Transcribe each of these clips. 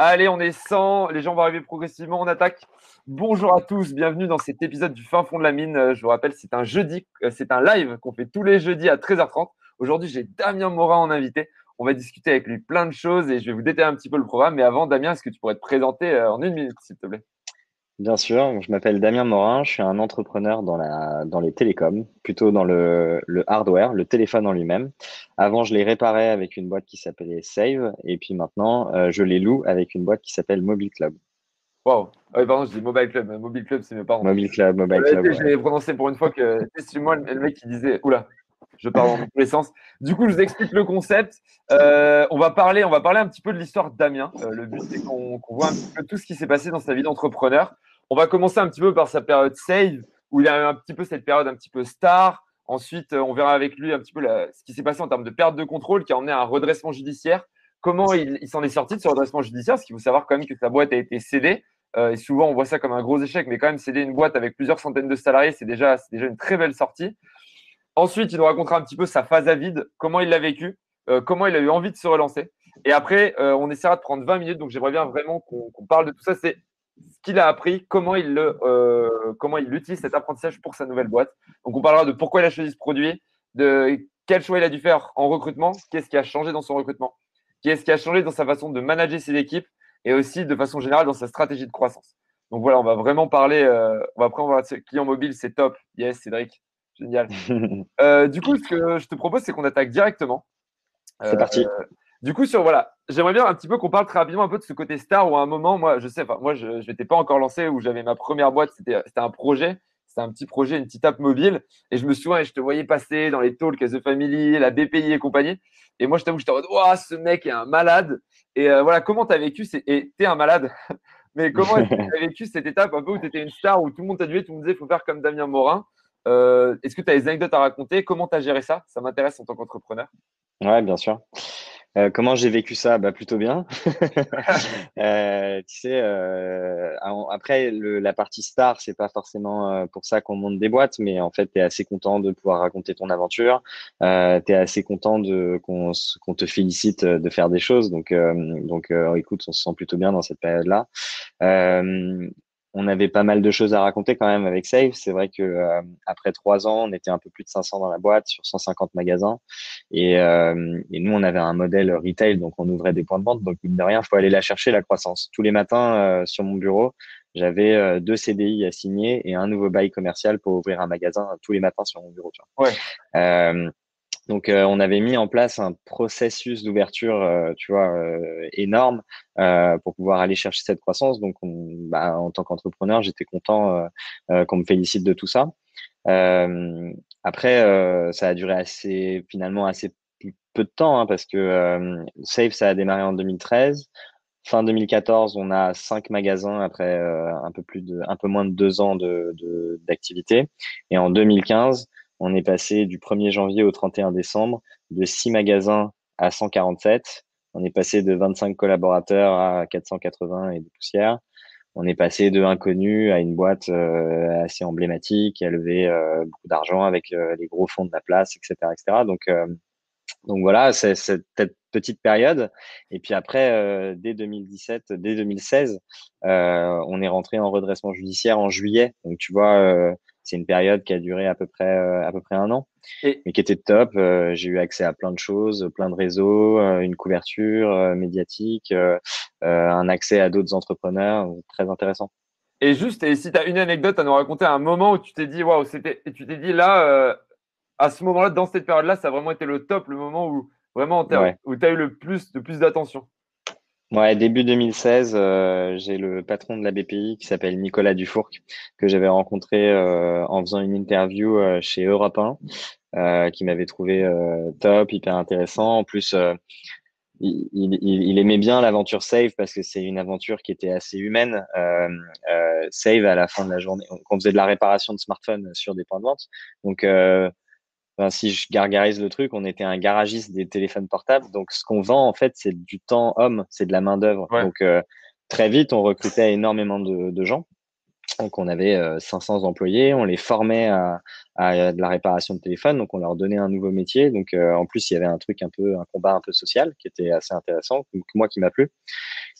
Allez, on est 100, les gens vont arriver progressivement, on attaque. Bonjour à tous, bienvenue dans cet épisode du fin fond de la mine. Euh, je vous rappelle, c'est un jeudi, euh, c'est un live qu'on fait tous les jeudis à 13h30. Aujourd'hui, j'ai Damien Morin en invité. On va discuter avec lui plein de choses et je vais vous détailler un petit peu le programme. Mais avant, Damien, est-ce que tu pourrais te présenter euh, en une minute, s'il te plaît? Bien sûr, je m'appelle Damien Morin, je suis un entrepreneur dans, la, dans les télécoms, plutôt dans le, le hardware, le téléphone en lui-même. Avant, je l'ai réparé avec une boîte qui s'appelait Save, et puis maintenant, euh, je les loue avec une boîte qui s'appelle Mobile Club. Wow, ah pardon, je dis Mobile Club, Mobile Club, c'est mes parents. Mobile Club, Mobile Club. Je l'ai prononcé pour une fois que c'est moi le mec qui disait, oula, je parle dans tous les sens. Du coup, je vous explique le concept. Euh, on, va parler, on va parler un petit peu de l'histoire de Damien. Euh, le but, c'est qu'on voit un petit peu tout ce qui s'est passé dans sa vie d'entrepreneur. On va commencer un petit peu par sa période save, où il a un petit peu cette période un petit peu star. Ensuite, euh, on verra avec lui un petit peu ce qui s'est passé en termes de perte de contrôle qui a emmené à un redressement judiciaire. Comment il, s'en est sorti de ce redressement judiciaire? Parce qu'il faut savoir quand même que sa boîte a été cédée. Euh, et souvent, on voit ça comme un gros échec, mais quand même, céder une boîte avec plusieurs centaines de salariés, c'est déjà, déjà une très belle sortie. Ensuite, il nous racontera un petit peu sa phase à vide, comment il l'a vécu, euh, comment il a eu envie de se relancer. Et après, on essaiera de prendre 20 minutes. Donc, j'aimerais bien vraiment qu'on parle de tout ça. C'est ce qu'il a appris, comment il, le, euh, comment il utilise cet apprentissage pour sa nouvelle boîte. Donc, on parlera de pourquoi il a choisi ce produit, de quel choix il a dû faire en recrutement, qu'est-ce qui a changé dans son recrutement, qu'est-ce qui a changé dans sa façon de manager ses équipes et aussi de façon générale dans sa stratégie de croissance. Donc voilà, on va vraiment parler. Euh, on va après, on va client mobile, c'est top. Yes, Cédric, génial. Euh, du coup, ce que je te propose, c'est qu'on attaque directement. C'est parti. Du coup, sur voilà, j'aimerais bien un petit peu qu'on parle très rapidement un peu de ce côté star où à un moment, moi, je sais, enfin, moi, je n'étais pas encore lancé où j'avais ma première boîte, c'était un projet, c'était un petit projet, une petite app mobile. Et je me souviens, je te voyais passer dans les talks as The Family, la BPI et compagnie. Et moi, je t'avoue, j'étais en mode, oh, ce mec est un malade. Et euh, voilà, comment tu as vécu Et tu un malade. Mais comment tu vécu cette étape un peu où tu étais une star, où tout le monde t'a tout le monde disait, il faut faire comme Damien Morin. Euh, est-ce que tu as des anecdotes à raconter Comment tu as géré ça? Ça m'intéresse en tant qu'entrepreneur. Ouais, bien sûr. Euh, comment j'ai vécu ça? Bah, Plutôt bien. euh, tu sais, euh, après, le, la partie star, c'est pas forcément pour ça qu'on monte des boîtes, mais en fait, tu es assez content de pouvoir raconter ton aventure. Euh, tu es assez content de qu'on qu'on te félicite de faire des choses. Donc, donc écoute, on se sent plutôt bien dans cette période-là on avait pas mal de choses à raconter quand même avec Save. C'est vrai que euh, après trois ans, on était un peu plus de 500 dans la boîte sur 150 magasins. Et, euh, et, nous, on avait un modèle retail, donc on ouvrait des points de vente. Donc, mine de rien, il faut aller la chercher, la croissance. Tous les matins, euh, sur mon bureau, j'avais deux CDI à signer et un nouveau bail commercial pour ouvrir un magasin tous les matins sur mon bureau. Tu vois. Ouais. Donc, euh, on avait mis en place un processus d'ouverture, euh, tu vois, euh, énorme pour pouvoir aller chercher cette croissance. Donc, on, bah, en tant qu'entrepreneur, j'étais content qu'on me félicite de tout ça. après, ça a duré assez, finalement, assez peu de temps hein, parce que Save, ça a démarré en 2013. Fin 2014, on a cinq magasins après un peu plus de, un peu moins de deux ans de d'activité. Et en 2015, on est passé du 1er janvier au 31 décembre de 6 magasins à 147. On est passé de 25 collaborateurs à 480 et des poussières. On est passé de inconnu à une boîte euh, assez emblématique qui a levé euh, beaucoup d'argent avec euh, les gros fonds de la place, etc., etc. Donc, donc voilà, c'est cette petite période. Et puis après, dès 2017, dès 2016, on est rentré en redressement judiciaire en juillet. Donc tu vois, c'est une période qui a duré à peu près euh, à peu près un an, et... mais qui était top. Euh, j'ai eu accès à plein de choses, plein de réseaux, euh, une couverture médiatique, un accès à d'autres entrepreneurs, très intéressant. Et juste, et si tu as une anecdote à nous raconter, un moment où tu t'es dit, waouh, c'était, et tu t'es dit là, à ce moment-là, dans cette période-là, ça a vraiment été le top, le moment où vraiment où tu as eu le plus de plus d'attention? Ouais, début 2016, euh, j'ai le patron de la BPI qui s'appelle Nicolas Dufourc, que j'avais rencontré euh, en faisant une interview euh, chez Europe 1, qui m'avait trouvé top, hyper intéressant. En plus, il, il, il, aimait bien l'aventure Save parce que c'est une aventure qui était assez humaine. Save, à la fin de la journée, on faisait de la réparation de smartphones sur des points de vente. Donc, si je gargarise le truc, on était un garagiste des téléphones portables. Donc, ce qu'on vend, en fait, c'est du temps homme, c'est de la main-d'œuvre. Donc, euh, très vite, on recrutait énormément de, gens. Donc, on avait 500 employés, on les formait à, à, de la réparation de téléphone, donc on leur donnait un nouveau métier. Donc, en plus, il y avait un truc un peu, un combat un peu social qui était assez intéressant, moi qui m'a plu.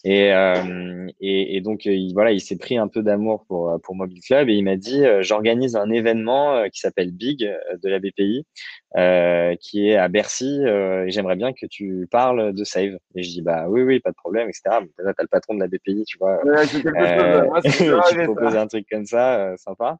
Et, euh, et, et, donc, il, voilà, il s'est pris un peu d'amour pour, pour Mobile Club et il m'a dit j'organise un événement qui s'appelle Big de la BPI, euh, qui est à Bercy et j'aimerais bien que tu parles de Save. Et je dis bah oui, oui, pas de problème, etc. Mais là, tu as le patron de la BPI, tu vois. Ouais, euh, tu proposes un truc comme ça, sympa.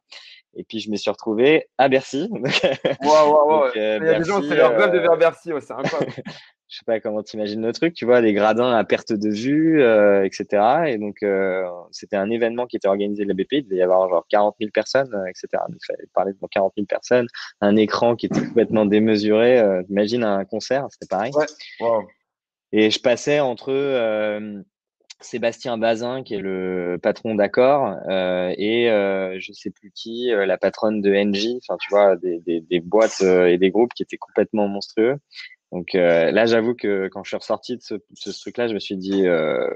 Et puis, je me suis retrouvé à Bercy. Waouh, waouh, waouh. Il y a des gens, c'est leur rêve de vers Bercy, c'est incroyable je sais pas comment tu imagines le truc, tu vois, des gradins à perte de vue, euh, etc. Et donc, euh, c'était un événement qui était organisé de la BPI. Il devait y avoir genre 40 000 personnes, euh, etc. Donc, il fallait parler de 40 000 personnes. Un écran qui était complètement démesuré. Euh, imagine un concert, c'était pareil. Ouais. Wow. Et je passais entre Sébastien Bazin, qui est le patron d'Accord, et je sais plus qui, la patronne de NJ. Enfin, tu vois, des, des, des boîtes et des groupes qui étaient complètement monstrueux. Donc euh, là, j'avoue que quand je suis ressorti de ce, ce truc-là, je me suis dit, euh,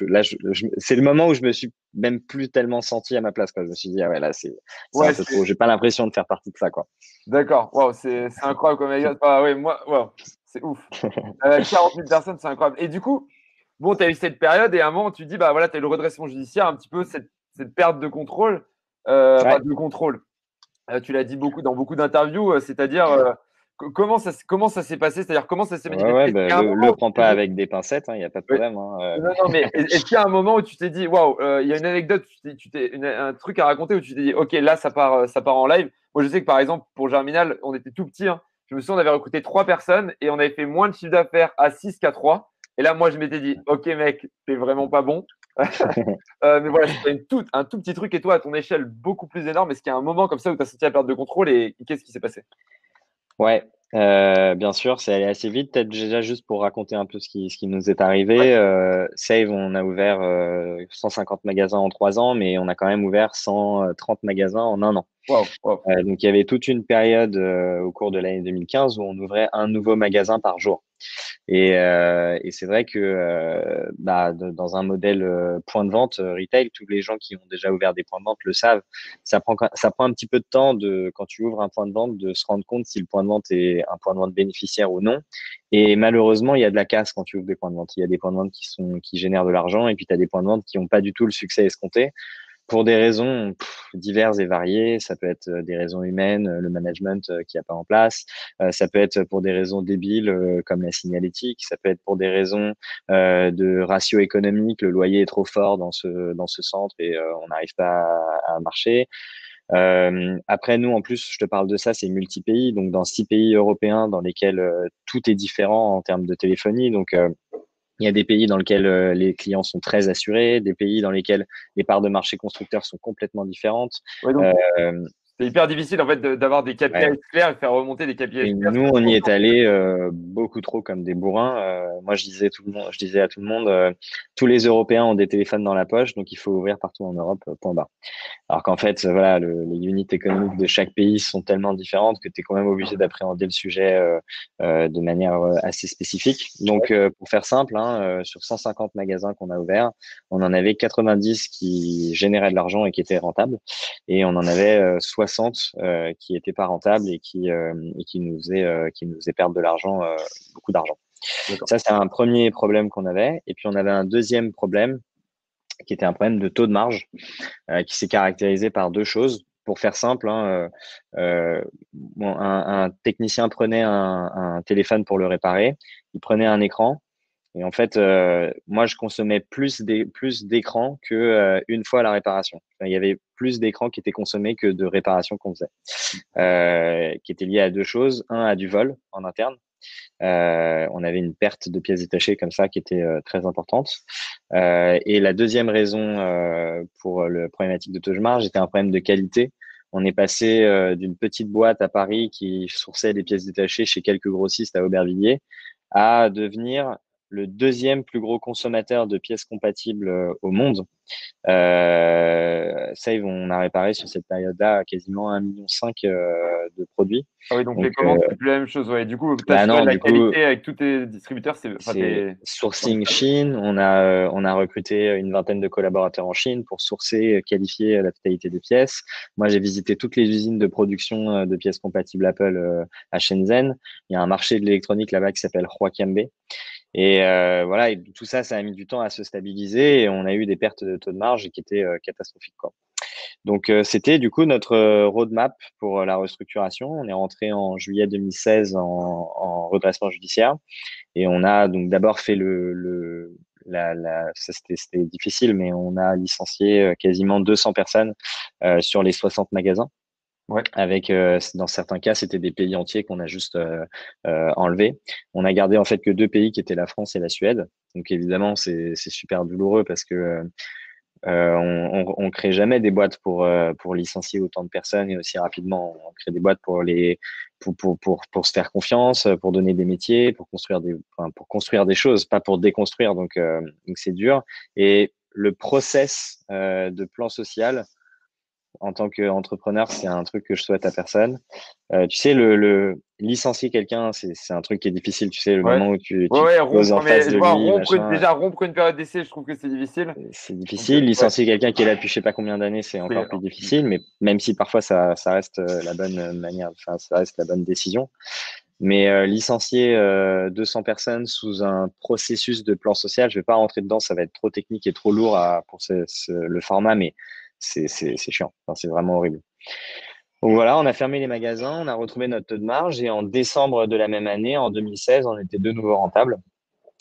là, je, c'est le moment où je me suis même plus tellement senti à ma place. Quoi. Je me suis dit, ah ouais, là, c'est, ouais, trop. J'ai pas l'impression de faire partie de ça, quoi. D'accord. Waouh, c'est, incroyable comme ah, ouais, moi, wow, c'est ouf. euh, 40 000 personnes, c'est incroyable. Et du coup, bon, tu as eu cette période et à un moment, tu dis, bah voilà, tu as eu le redressement judiciaire, un petit peu cette, cette perte de contrôle, euh, pas de contrôle. Tu l'as dit beaucoup dans beaucoup d'interviews, c'est-à-dire Comment ça, comment ça s'est passé? C'est-à-dire, comment ça s'est manifesté? ouais, bah, Le, le prends pas avec des pincettes, il hein, n'y a pas de problème. Hein, euh. Non, non, mais est-ce qu'il y a un moment où tu t'es dit, waouh, euh, il y a une anecdote, tu t'es, un truc à raconter où tu t'es dit, ok, là, ça part, euh, ça part en live? Moi, je sais que par exemple, pour Germinal, on était tout petit. Hein. Je me souviens, on avait recruté trois personnes et on avait fait moins de chiffre d'affaires à 6 qu'à 3. Et là, moi, je m'étais dit, ok, mec, t'es vraiment pas bon. mais voilà, c'était un tout petit truc et toi, à ton échelle, beaucoup plus énorme. Est-ce qu'il y a un moment comme ça où tu as senti la perte de contrôle et qu'est-ce qui s'est passé? Ouais, euh, bien sûr, c'est allé assez vite. Peut-être déjà juste pour raconter un peu ce qui, ce qui nous est arrivé. Euh, Save, on a ouvert 150 euh, magasins en trois ans, mais on a quand même ouvert 130 magasins en un an. Euh, donc il y avait toute une période euh, au cours de l'année 2015 où on ouvrait un nouveau magasin par jour. Et, euh, et c'est vrai que bah, dans un modèle point de vente retail, tous les gens qui ont déjà ouvert des points de vente le savent. Ça prend ça prend un petit peu de temps de quand tu ouvres un point de vente de se rendre compte si le point de vente est un point de vente bénéficiaire ou non. Et malheureusement, il y a de la casse quand tu ouvres des points de vente. Il y a des points de vente qui sont qui génèrent de l'argent et puis tu as des points de vente qui n'ont pas du tout le succès escompté pour des raisons diverses et variées. Ça peut être euh, des raisons humaines, euh, le management euh, qui a pas en place. ça peut être pour des raisons débiles comme la signalétique. Ça peut être pour des raisons de ratio économique. Le loyer est trop fort dans ce dans ce centre et on n'arrive pas à, marcher. Après, nous, en plus, je te parle de ça, c'est multi-pays, donc dans six pays européens dans lesquels tout est différent en termes de téléphonie. Donc, il y a des pays dans lesquels euh, les clients sont très assurés, des pays dans lesquels les parts de marché constructeurs sont complètement différentes. euh, c'est hyper difficile en fait d'avoir des KPI clairs et faire remonter des KPI Nous, on y est allé euh, beaucoup trop comme des bourrins. Euh, moi, je disais, tout le monde, je disais à tout le monde, euh, tous les Européens ont des téléphones dans la poche, donc il faut ouvrir partout en Europe, point bas. Alors qu'en fait, voilà, le, les unités économiques de chaque pays sont tellement différentes que tu es quand même obligé d'appréhender le sujet de manière assez spécifique. Donc, pour faire simple, hein, sur 150 magasins qu'on a ouverts, on en avait 90 qui généraient de l'argent et qui étaient rentables, et on en avait 60 euh, qui n'étaient pas rentables et qui, euh, et qui nous faisaient, euh, qui nous faisaient perdre de l'argent, beaucoup d'argent. Ça, c'est un premier problème qu'on avait. Et puis, on avait un deuxième problème qui était un problème de taux de marge, qui s'est caractérisé par deux choses. Pour faire simple, hein, euh, un, un, technicien prenait un, un, téléphone pour le réparer, il prenait un écran, et en fait, euh, moi, je consommais plus d'écrans que euh, une fois la réparation. il y avait plus d'écrans qui étaient consommés que de réparations qu'on faisait, euh, qui étaient liées à deux choses. Un, à du vol en interne. on avait une perte de pièces détachées comme ça qui était très importante. et la deuxième raison pour le problématique de taux de était un problème de qualité. On est passé d'une petite boîte à Paris qui sourçait des pièces détachées chez quelques grossistes à Aubervilliers à devenir le deuxième plus gros consommateur de pièces compatibles euh, au monde. Euh, Save, on a réparé sur cette période-là quasiment 1,5 million euh, de produits. Ah oui, donc, les commandes, c'est plus la même chose. Ouais. Du coup, tu as bah la qualité avec tous tes distributeurs. C'est sourcing Chine. On a, on a recruté une vingtaine de collaborateurs en Chine pour sourcer, qualifier la totalité des pièces. Moi, j'ai visité toutes les usines de production de pièces compatibles Apple à Shenzhen. Il y a un marché de l'électronique là-bas qui s'appelle Huaqianbei. Et euh, voilà, et tout ça, ça a mis du temps à se stabiliser et on a eu des pertes de taux de marge qui étaient euh, catastrophiques. Quoi. Donc, euh, c'était du coup notre roadmap pour la restructuration. On est rentré en juillet 2016 en, en redressement judiciaire et on a donc d'abord fait le, le la, la, c'était difficile, mais on a licencié quasiment 200 personnes sur les 60 magasins. Ouais. Avec, euh, dans certains cas, c'était des pays entiers qu'on a juste euh, euh, enlevés. On a gardé en fait que deux pays qui étaient la France et la Suède. Donc évidemment, c'est super douloureux parce que euh, on, on, on, crée jamais des boîtes pour pour licencier autant de personnes et aussi rapidement. On crée des boîtes pour les pour pour pour, pour se faire confiance, pour donner des métiers, pour construire des enfin, pour construire des choses, pas pour déconstruire. Donc donc c'est dur. Et le process de plan social en tant qu'entrepreneur, c'est un truc que je souhaite à personne. Euh, tu sais, le, le licencier quelqu'un, c'est un truc qui est difficile. Tu sais, le moment où tu, tu ouais, poses en face de lui, rompre, déjà rompre une période d'essai, je trouve que c'est difficile. C'est difficile. licencier quelqu'un qui est là depuis je sais pas combien d'années, c'est encore plus difficile. Mais même si parfois ça, ça reste euh, la bonne manière, enfin ça reste la bonne décision. Mais euh, licencier euh, 200 personnes sous un processus de plan social, je vais pas rentrer dedans, ça va être trop technique et trop lourd à, pour ce, ce, le format, mais c'est chiant. Enfin, c'est vraiment horrible. Donc voilà, on a fermé les magasins, on a retrouvé notre taux de marge et en décembre de la même année, en 2016, on était de nouveau rentable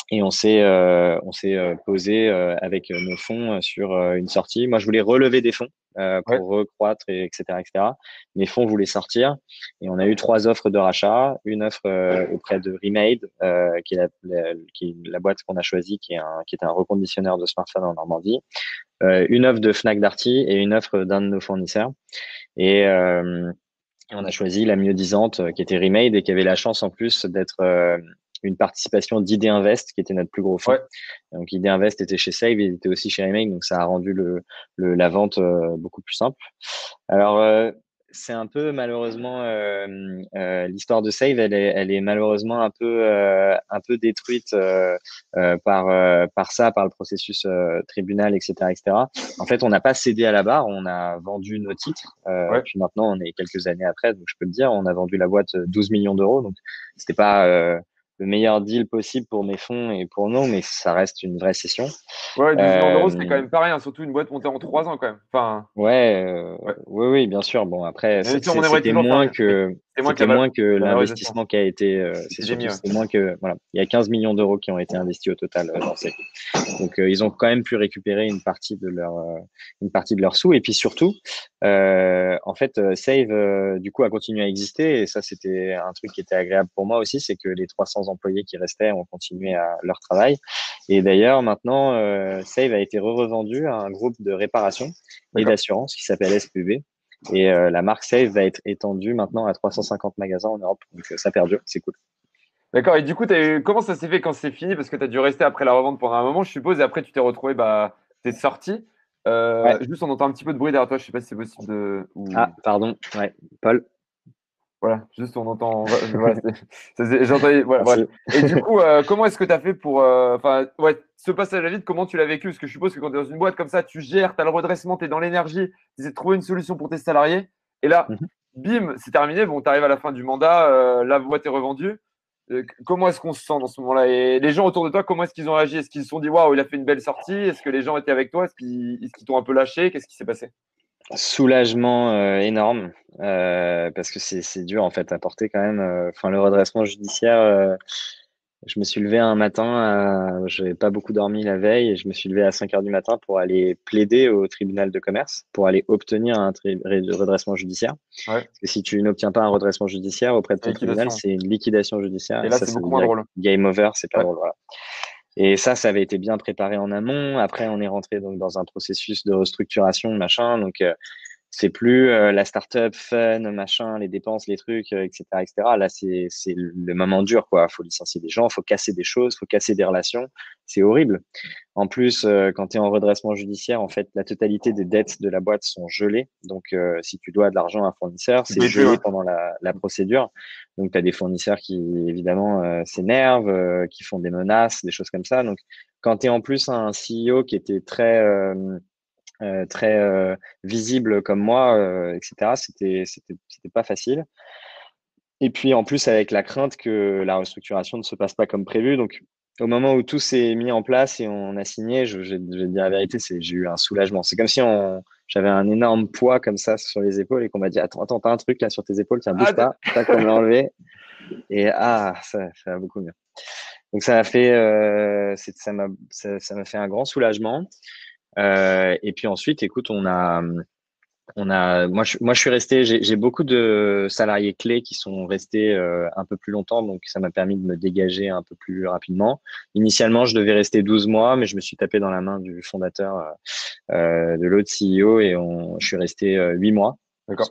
et on s'est euh, on s'est euh, posé euh, avec nos fonds sur une sortie. Moi, je voulais relever des fonds pour recroître, et, etc., etc. Mes fonds voulaient sortir et on a eu trois offres de rachat. Une offre auprès de Remade, qui, est la, qui est la boîte qu'on a choisie, qui est un qui est un reconditionneur de smartphones en Normandie. Une offre de Fnac Darty et une offre d'un de nos fournisseurs. Et on a choisi la mieux disante, qui était Remade et qui avait la chance en plus d'être une participation d'Idée Invest, qui était notre plus gros fonds. Donc Idée Invest était chez Save, il était aussi chez Remake, donc ça a rendu le, le la vente euh, beaucoup plus simple. Alors euh, c'est un peu malheureusement euh, euh l'histoire de Save, elle est, elle est malheureusement un peu un peu détruite par par ça, par le processus tribunal, etc., etc. En fait, on n'a pas cédé à la barre, on a vendu nos titres. Puis maintenant, on est quelques années après, donc je peux le dire, on a vendu la boîte 12 millions d'euros, donc c'était pas le meilleur deal possible pour mes fonds et pour nous, mais ça reste une vraie session. Ouais, 10 millions d'euros, c'est quand même pas rien, surtout une boîte montée en 3 ans quand même. Enfin... Ouais, euh, oui, oui, bien sûr. Bon, après, c'était moins que, c'était moins que l'investissement qui a été. Euh, c'est moins que. Voilà, il y a 15 millions d'euros qui ont été investis au total euh, dans ces. Donc, ils ont quand même pu récupérer une partie de leur, une partie de leurs sous. Et puis surtout, en fait, Save, du coup, a continué à exister. Et ça, c'était un truc qui était agréable pour moi aussi, c'est que les 300 employés qui restaient ont continué à leur travail. Et d'ailleurs, maintenant, euh, Save a été re-revendu à un groupe de réparation et d'assurance qui s'appelle SPV. Et euh, la marque Save va être étendue maintenant à 350 magasins en Europe. Donc euh, ça perdure, c'est cool. D'accord. Et du coup, comment ça s'est fait quand c'est fini? Parce que tu as dû rester après la revente pendant un moment, je suppose, et après tu t'es retrouvé, bah, tu es sorti. Juste, on entend un petit peu de bruit derrière toi, je sais pas si c'est possible de. Ah, pardon. Ouais. Paul? Voilà, juste on entend. voilà, voilà, Et du coup, euh, comment est-ce que tu as fait pour. Euh, enfin, ouais, ce passage à vide, comment tu l'as vécu? Parce que je suppose que quand tu es dans une boîte comme ça, tu gères, tu as le redressement, tu es dans l'énergie, tu essaies de trouver une solution pour tes salariés. Et là, mhm. bim, c'est terminé. Bon, tu arrives à la fin du mandat, euh, la boîte est revendue. comment est-ce qu'on se sent dans ce moment-là? Et les gens autour de toi, comment est-ce qu'ils ont réagi? Est-ce qu'ils se sont dit, waouh, il a fait une belle sortie? Est-ce que les gens étaient avec toi? Est-ce qu'ils t'ont un peu lâché? Qu'est-ce qui s'est passé? Soulagement euh, énorme euh, parce que c'est dur en fait à porter quand même. Euh, enfin, le redressement judiciaire, je me suis levé un matin, je n'avais pas beaucoup dormi la veille et je me suis levé à 5 heures du matin pour aller plaider au tribunal de commerce pour aller obtenir un redressement judiciaire. Parce que si tu n'obtiens pas un redressement judiciaire auprès de ton tribunal, c'est une liquidation judiciaire. Et, là, c'est beaucoup moins drôle. Game over, c'est pas drôle. Voilà. Et ça, ça avait été bien préparé en amont. Après, on est rentré donc dans un processus de restructuration, machin. Donc, euh, c'est plus euh, la startup fun, machin, les dépenses, les trucs, etc., euh, etc. Là, c'est c'est le moment dur, quoi. Faut licencier des gens, faut casser des choses, faut casser des relations. C'est horrible. En plus, euh, quand tu es en redressement judiciaire, en fait, la totalité des dettes de la boîte sont gelées. Donc, si tu dois de l'argent à un fournisseur, c'est gelé pendant la, la procédure. Donc, tu as des fournisseurs qui, évidemment, s'énervent, qui font des menaces, des choses comme ça. Donc, quand tu es en plus un CEO qui était très euh, très euh, visible comme moi, euh, etc. C'était c'était pas facile. Et puis en plus avec la crainte que la restructuration ne se passe pas comme prévu. Donc au moment où tout s'est mis en place et on a signé, je, je, vais dire la vérité, c'est j'ai eu un soulagement. C'est comme si on j'avais un énorme poids comme ça sur les épaules et qu'on m'a dit attends attends t'as un truc là sur tes épaules, ça bouge ah, pas, qu'on l'a enlevé. Et ah ça, ça va beaucoup mieux. Donc ça m'a fait euh, ça m'a ça m'a fait un grand soulagement. Euh, et puis ensuite, écoute, on a, on a, moi, je, moi, je suis resté. J'ai beaucoup de salariés clés qui sont restés euh, un peu plus longtemps, donc ça m'a permis de me dégager un peu plus rapidement. Initialement, je devais rester 12 mois, mais je me suis tapé dans la main du fondateur euh, de l'autre CEO et on, je suis resté 8 mois.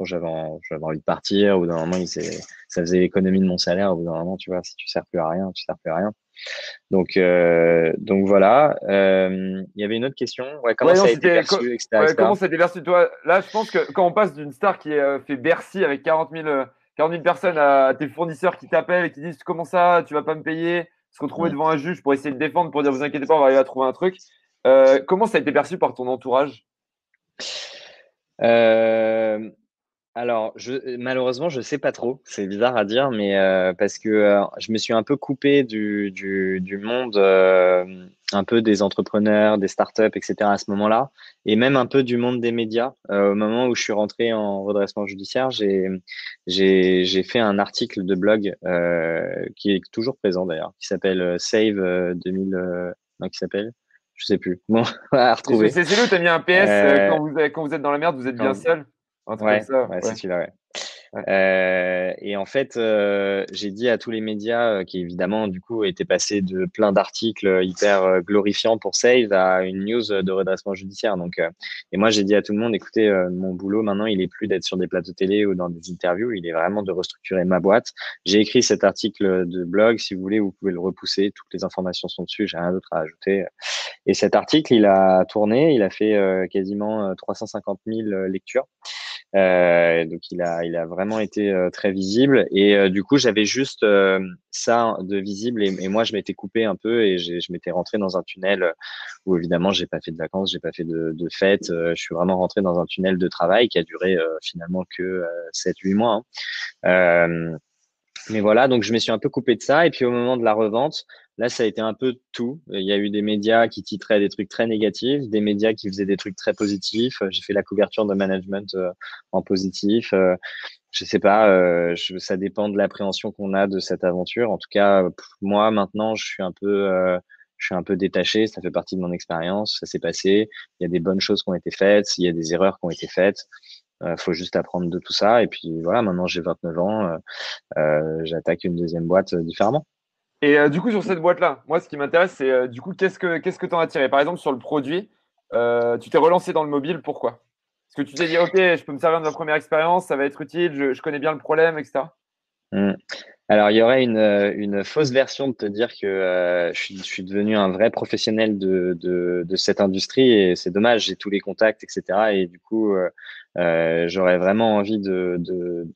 J'avais envie de partir. Au bout d'un moment, il ça faisait l'économie de mon salaire. Au bout d'un moment, tu vois, si tu sers plus à rien, tu sers plus à rien. Donc, euh, donc voilà. Euh, il y avait une autre question. Ouais, comment ça a été perçu, etc., Comment ça a été perçu toi? Là, je pense que quand on passe d'une star qui a fait Bercy avec 40 000, 40 personnes à tes fournisseurs qui t'appellent et qui disent comment ça, tu vas pas me payer, se retrouver devant un juge pour essayer de défendre, pour dire vous inquiétez pas, on va arriver à trouver un truc. Euh, comment ça a été perçu par ton entourage? Alors, je, malheureusement, je sais pas trop. C'est bizarre à dire, mais euh, parce que euh, je me suis un peu coupé du, du, du monde, euh, un peu des entrepreneurs, des startups, etc. à ce moment-là, et même un peu du monde des médias. au moment où je suis rentré en redressement judiciaire, j'ai j'ai fait un article de blog qui est toujours présent d'ailleurs, qui s'appelle Save 2000, non, qui s'appelle je sais plus. Bon, à retrouver. C'est celui où tu as mis un PS quand, vous, quand vous êtes dans la merde, vous êtes bien seul ouais, ouais. c'est celui-là, ouais. Euh, et en fait, euh, j'ai dit à tous les médias euh, qui évidemment du coup étaient passés de plein d'articles hyper glorifiants pour Save à une news de redressement judiciaire. Donc, et moi j'ai dit à tout le monde, écoutez, mon boulot maintenant il est plus d'être sur des plateaux télé ou dans des interviews, il est vraiment de restructurer ma boîte. J'ai écrit cet article de blog, si vous voulez, vous pouvez le repousser. Toutes les informations sont dessus, j'ai rien d'autre à ajouter. Et cet article, il a tourné, il a fait quasiment 350 000 lectures. Euh, donc il a, il a vraiment été euh, très visible. Et euh, du coup, j'avais juste ça de visible et, moi, je m'étais coupé un peu et je m'étais rentré dans un tunnel où évidemment, j'ai pas fait de vacances, j'ai pas fait de, de fêtes. je suis vraiment rentré dans un tunnel de travail qui a duré finalement que 7-8 mois. Hein. mais voilà, donc je me suis un peu coupé de ça. Et puis au moment de la revente, Là, ça a été un peu tout. Il y a eu des médias qui titraient des trucs très négatifs, des médias qui faisaient des trucs très positifs. J'ai fait la couverture de management euh, en positif. Euh, je sais pas, euh, ça dépend de l'appréhension qu'on a de cette aventure. En tout cas, moi maintenant, je suis un peu, je suis un peu détaché. Ça fait partie de mon expérience. Ça s'est passé. Il y a des bonnes choses qui ont été faites. Il y a des erreurs qui ont été faites. Il faut juste apprendre de tout ça. Et puis voilà, maintenant j'ai 29 ans. J'attaque une deuxième boîte différemment. Et euh, du coup, sur cette boîte-là, moi, ce qui m'intéresse, c'est euh, du coup, qu'est-ce que qu'est-ce que as tiré? Par exemple, sur le produit, euh, tu t'es relancé dans le mobile, pourquoi? Est-ce que tu t'es dit, OK, je peux me servir de ma première expérience, ça va être utile, je, connais bien le problème, etc. Mmh. Alors, il y aurait une, une, fausse version de te dire que je, suis, devenu un vrai professionnel de, de, cette industrie et c'est dommage, j'ai tous les contacts, etc. Et du coup, j'aurais vraiment envie de,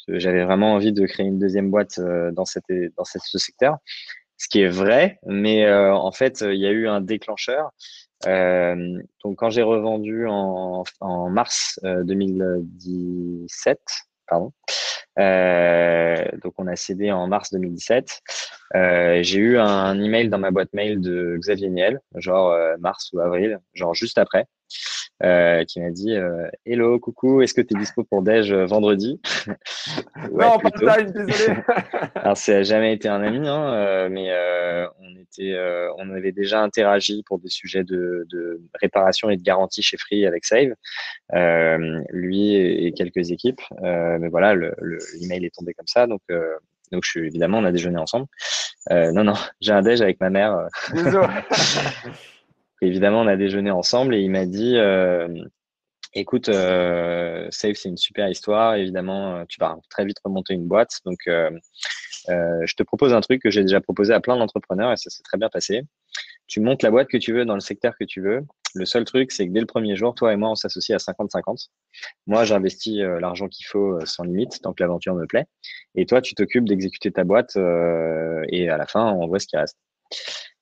j'avais vraiment envie de créer une deuxième boîte dans, cette, dans ce secteur ce qui est vrai, mais euh, en fait, il y a eu un déclencheur. Euh, donc, quand j'ai revendu en, en mars 2017, euh, pardon, euh, donc on a cédé en mars 2017. Euh, j'ai eu un email dans ma boîte mail de Xavier Niel, genre mars ou avril, genre juste après, euh, qui m'a dit euh, Hello, coucou, est-ce que tu es dispo pour Dej euh, vendredi Non, pas time, désolé. Alors, ça n'a jamais été un ami, hein, mais on, était, on avait déjà interagi pour des sujets de, de, réparation et de garantie chez Free avec Save, lui et, quelques équipes. mais voilà, l'email le, email est tombé comme ça, donc. donc, je suis, évidemment, on a déjeuné ensemble. non, non, j'ai un déj avec ma mère. Évidemment, on a déjeuné ensemble et il m'a dit, euh, Écoute, euh, Save, c'est une super histoire. Évidemment, euh, tu vas très vite remonter une boîte. Donc, je te propose un truc que j'ai déjà proposé à plein d'entrepreneurs et ça s'est très bien passé. Tu montes la boîte que tu veux dans le secteur que tu veux. Le seul truc, c'est que dès le premier jour, toi et moi, on s'associe à 50-50. Moi, j'investis l'argent qu'il faut sans limite, tant que l'aventure me plaît. Et toi, tu t'occupes d'exécuter ta boîte et à la fin, on voit ce qui reste.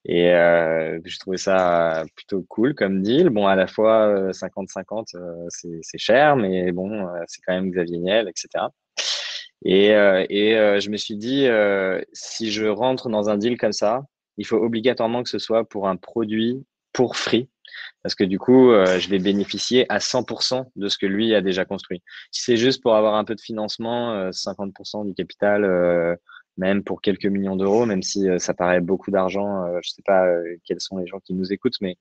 Et euh, je trouvais ça plutôt cool comme deal. Bon, à la fois 50-50, euh, euh, c'est cher, mais bon, euh, c'est quand même Xavier Niel, etc. Et, et je me suis dit, si je rentre dans un deal comme ça, il faut obligatoirement que ce soit pour un produit pour free, parce que du coup, je vais bénéficier à 100% de ce que lui a déjà construit. Si c'est juste pour avoir un peu de financement, 50% du capital même pour quelques millions d'euros, même si euh, ça paraît beaucoup d'argent. Euh, je ne sais pas euh, quels sont les gens qui nous écoutent, mais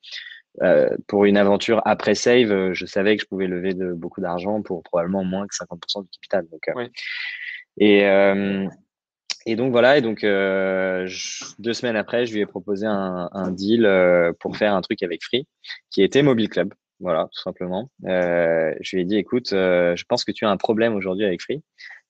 pour une aventure après save, je savais que je pouvais lever de, beaucoup d'argent pour probablement moins que 50% du capital. Donc, et, et donc voilà, et donc deux semaines après, je lui ai proposé un, un deal pour faire un truc avec Free, qui était Mobile Club. Voilà, tout simplement. Euh, je lui ai dit, écoute, je pense que tu as un problème aujourd'hui avec Free.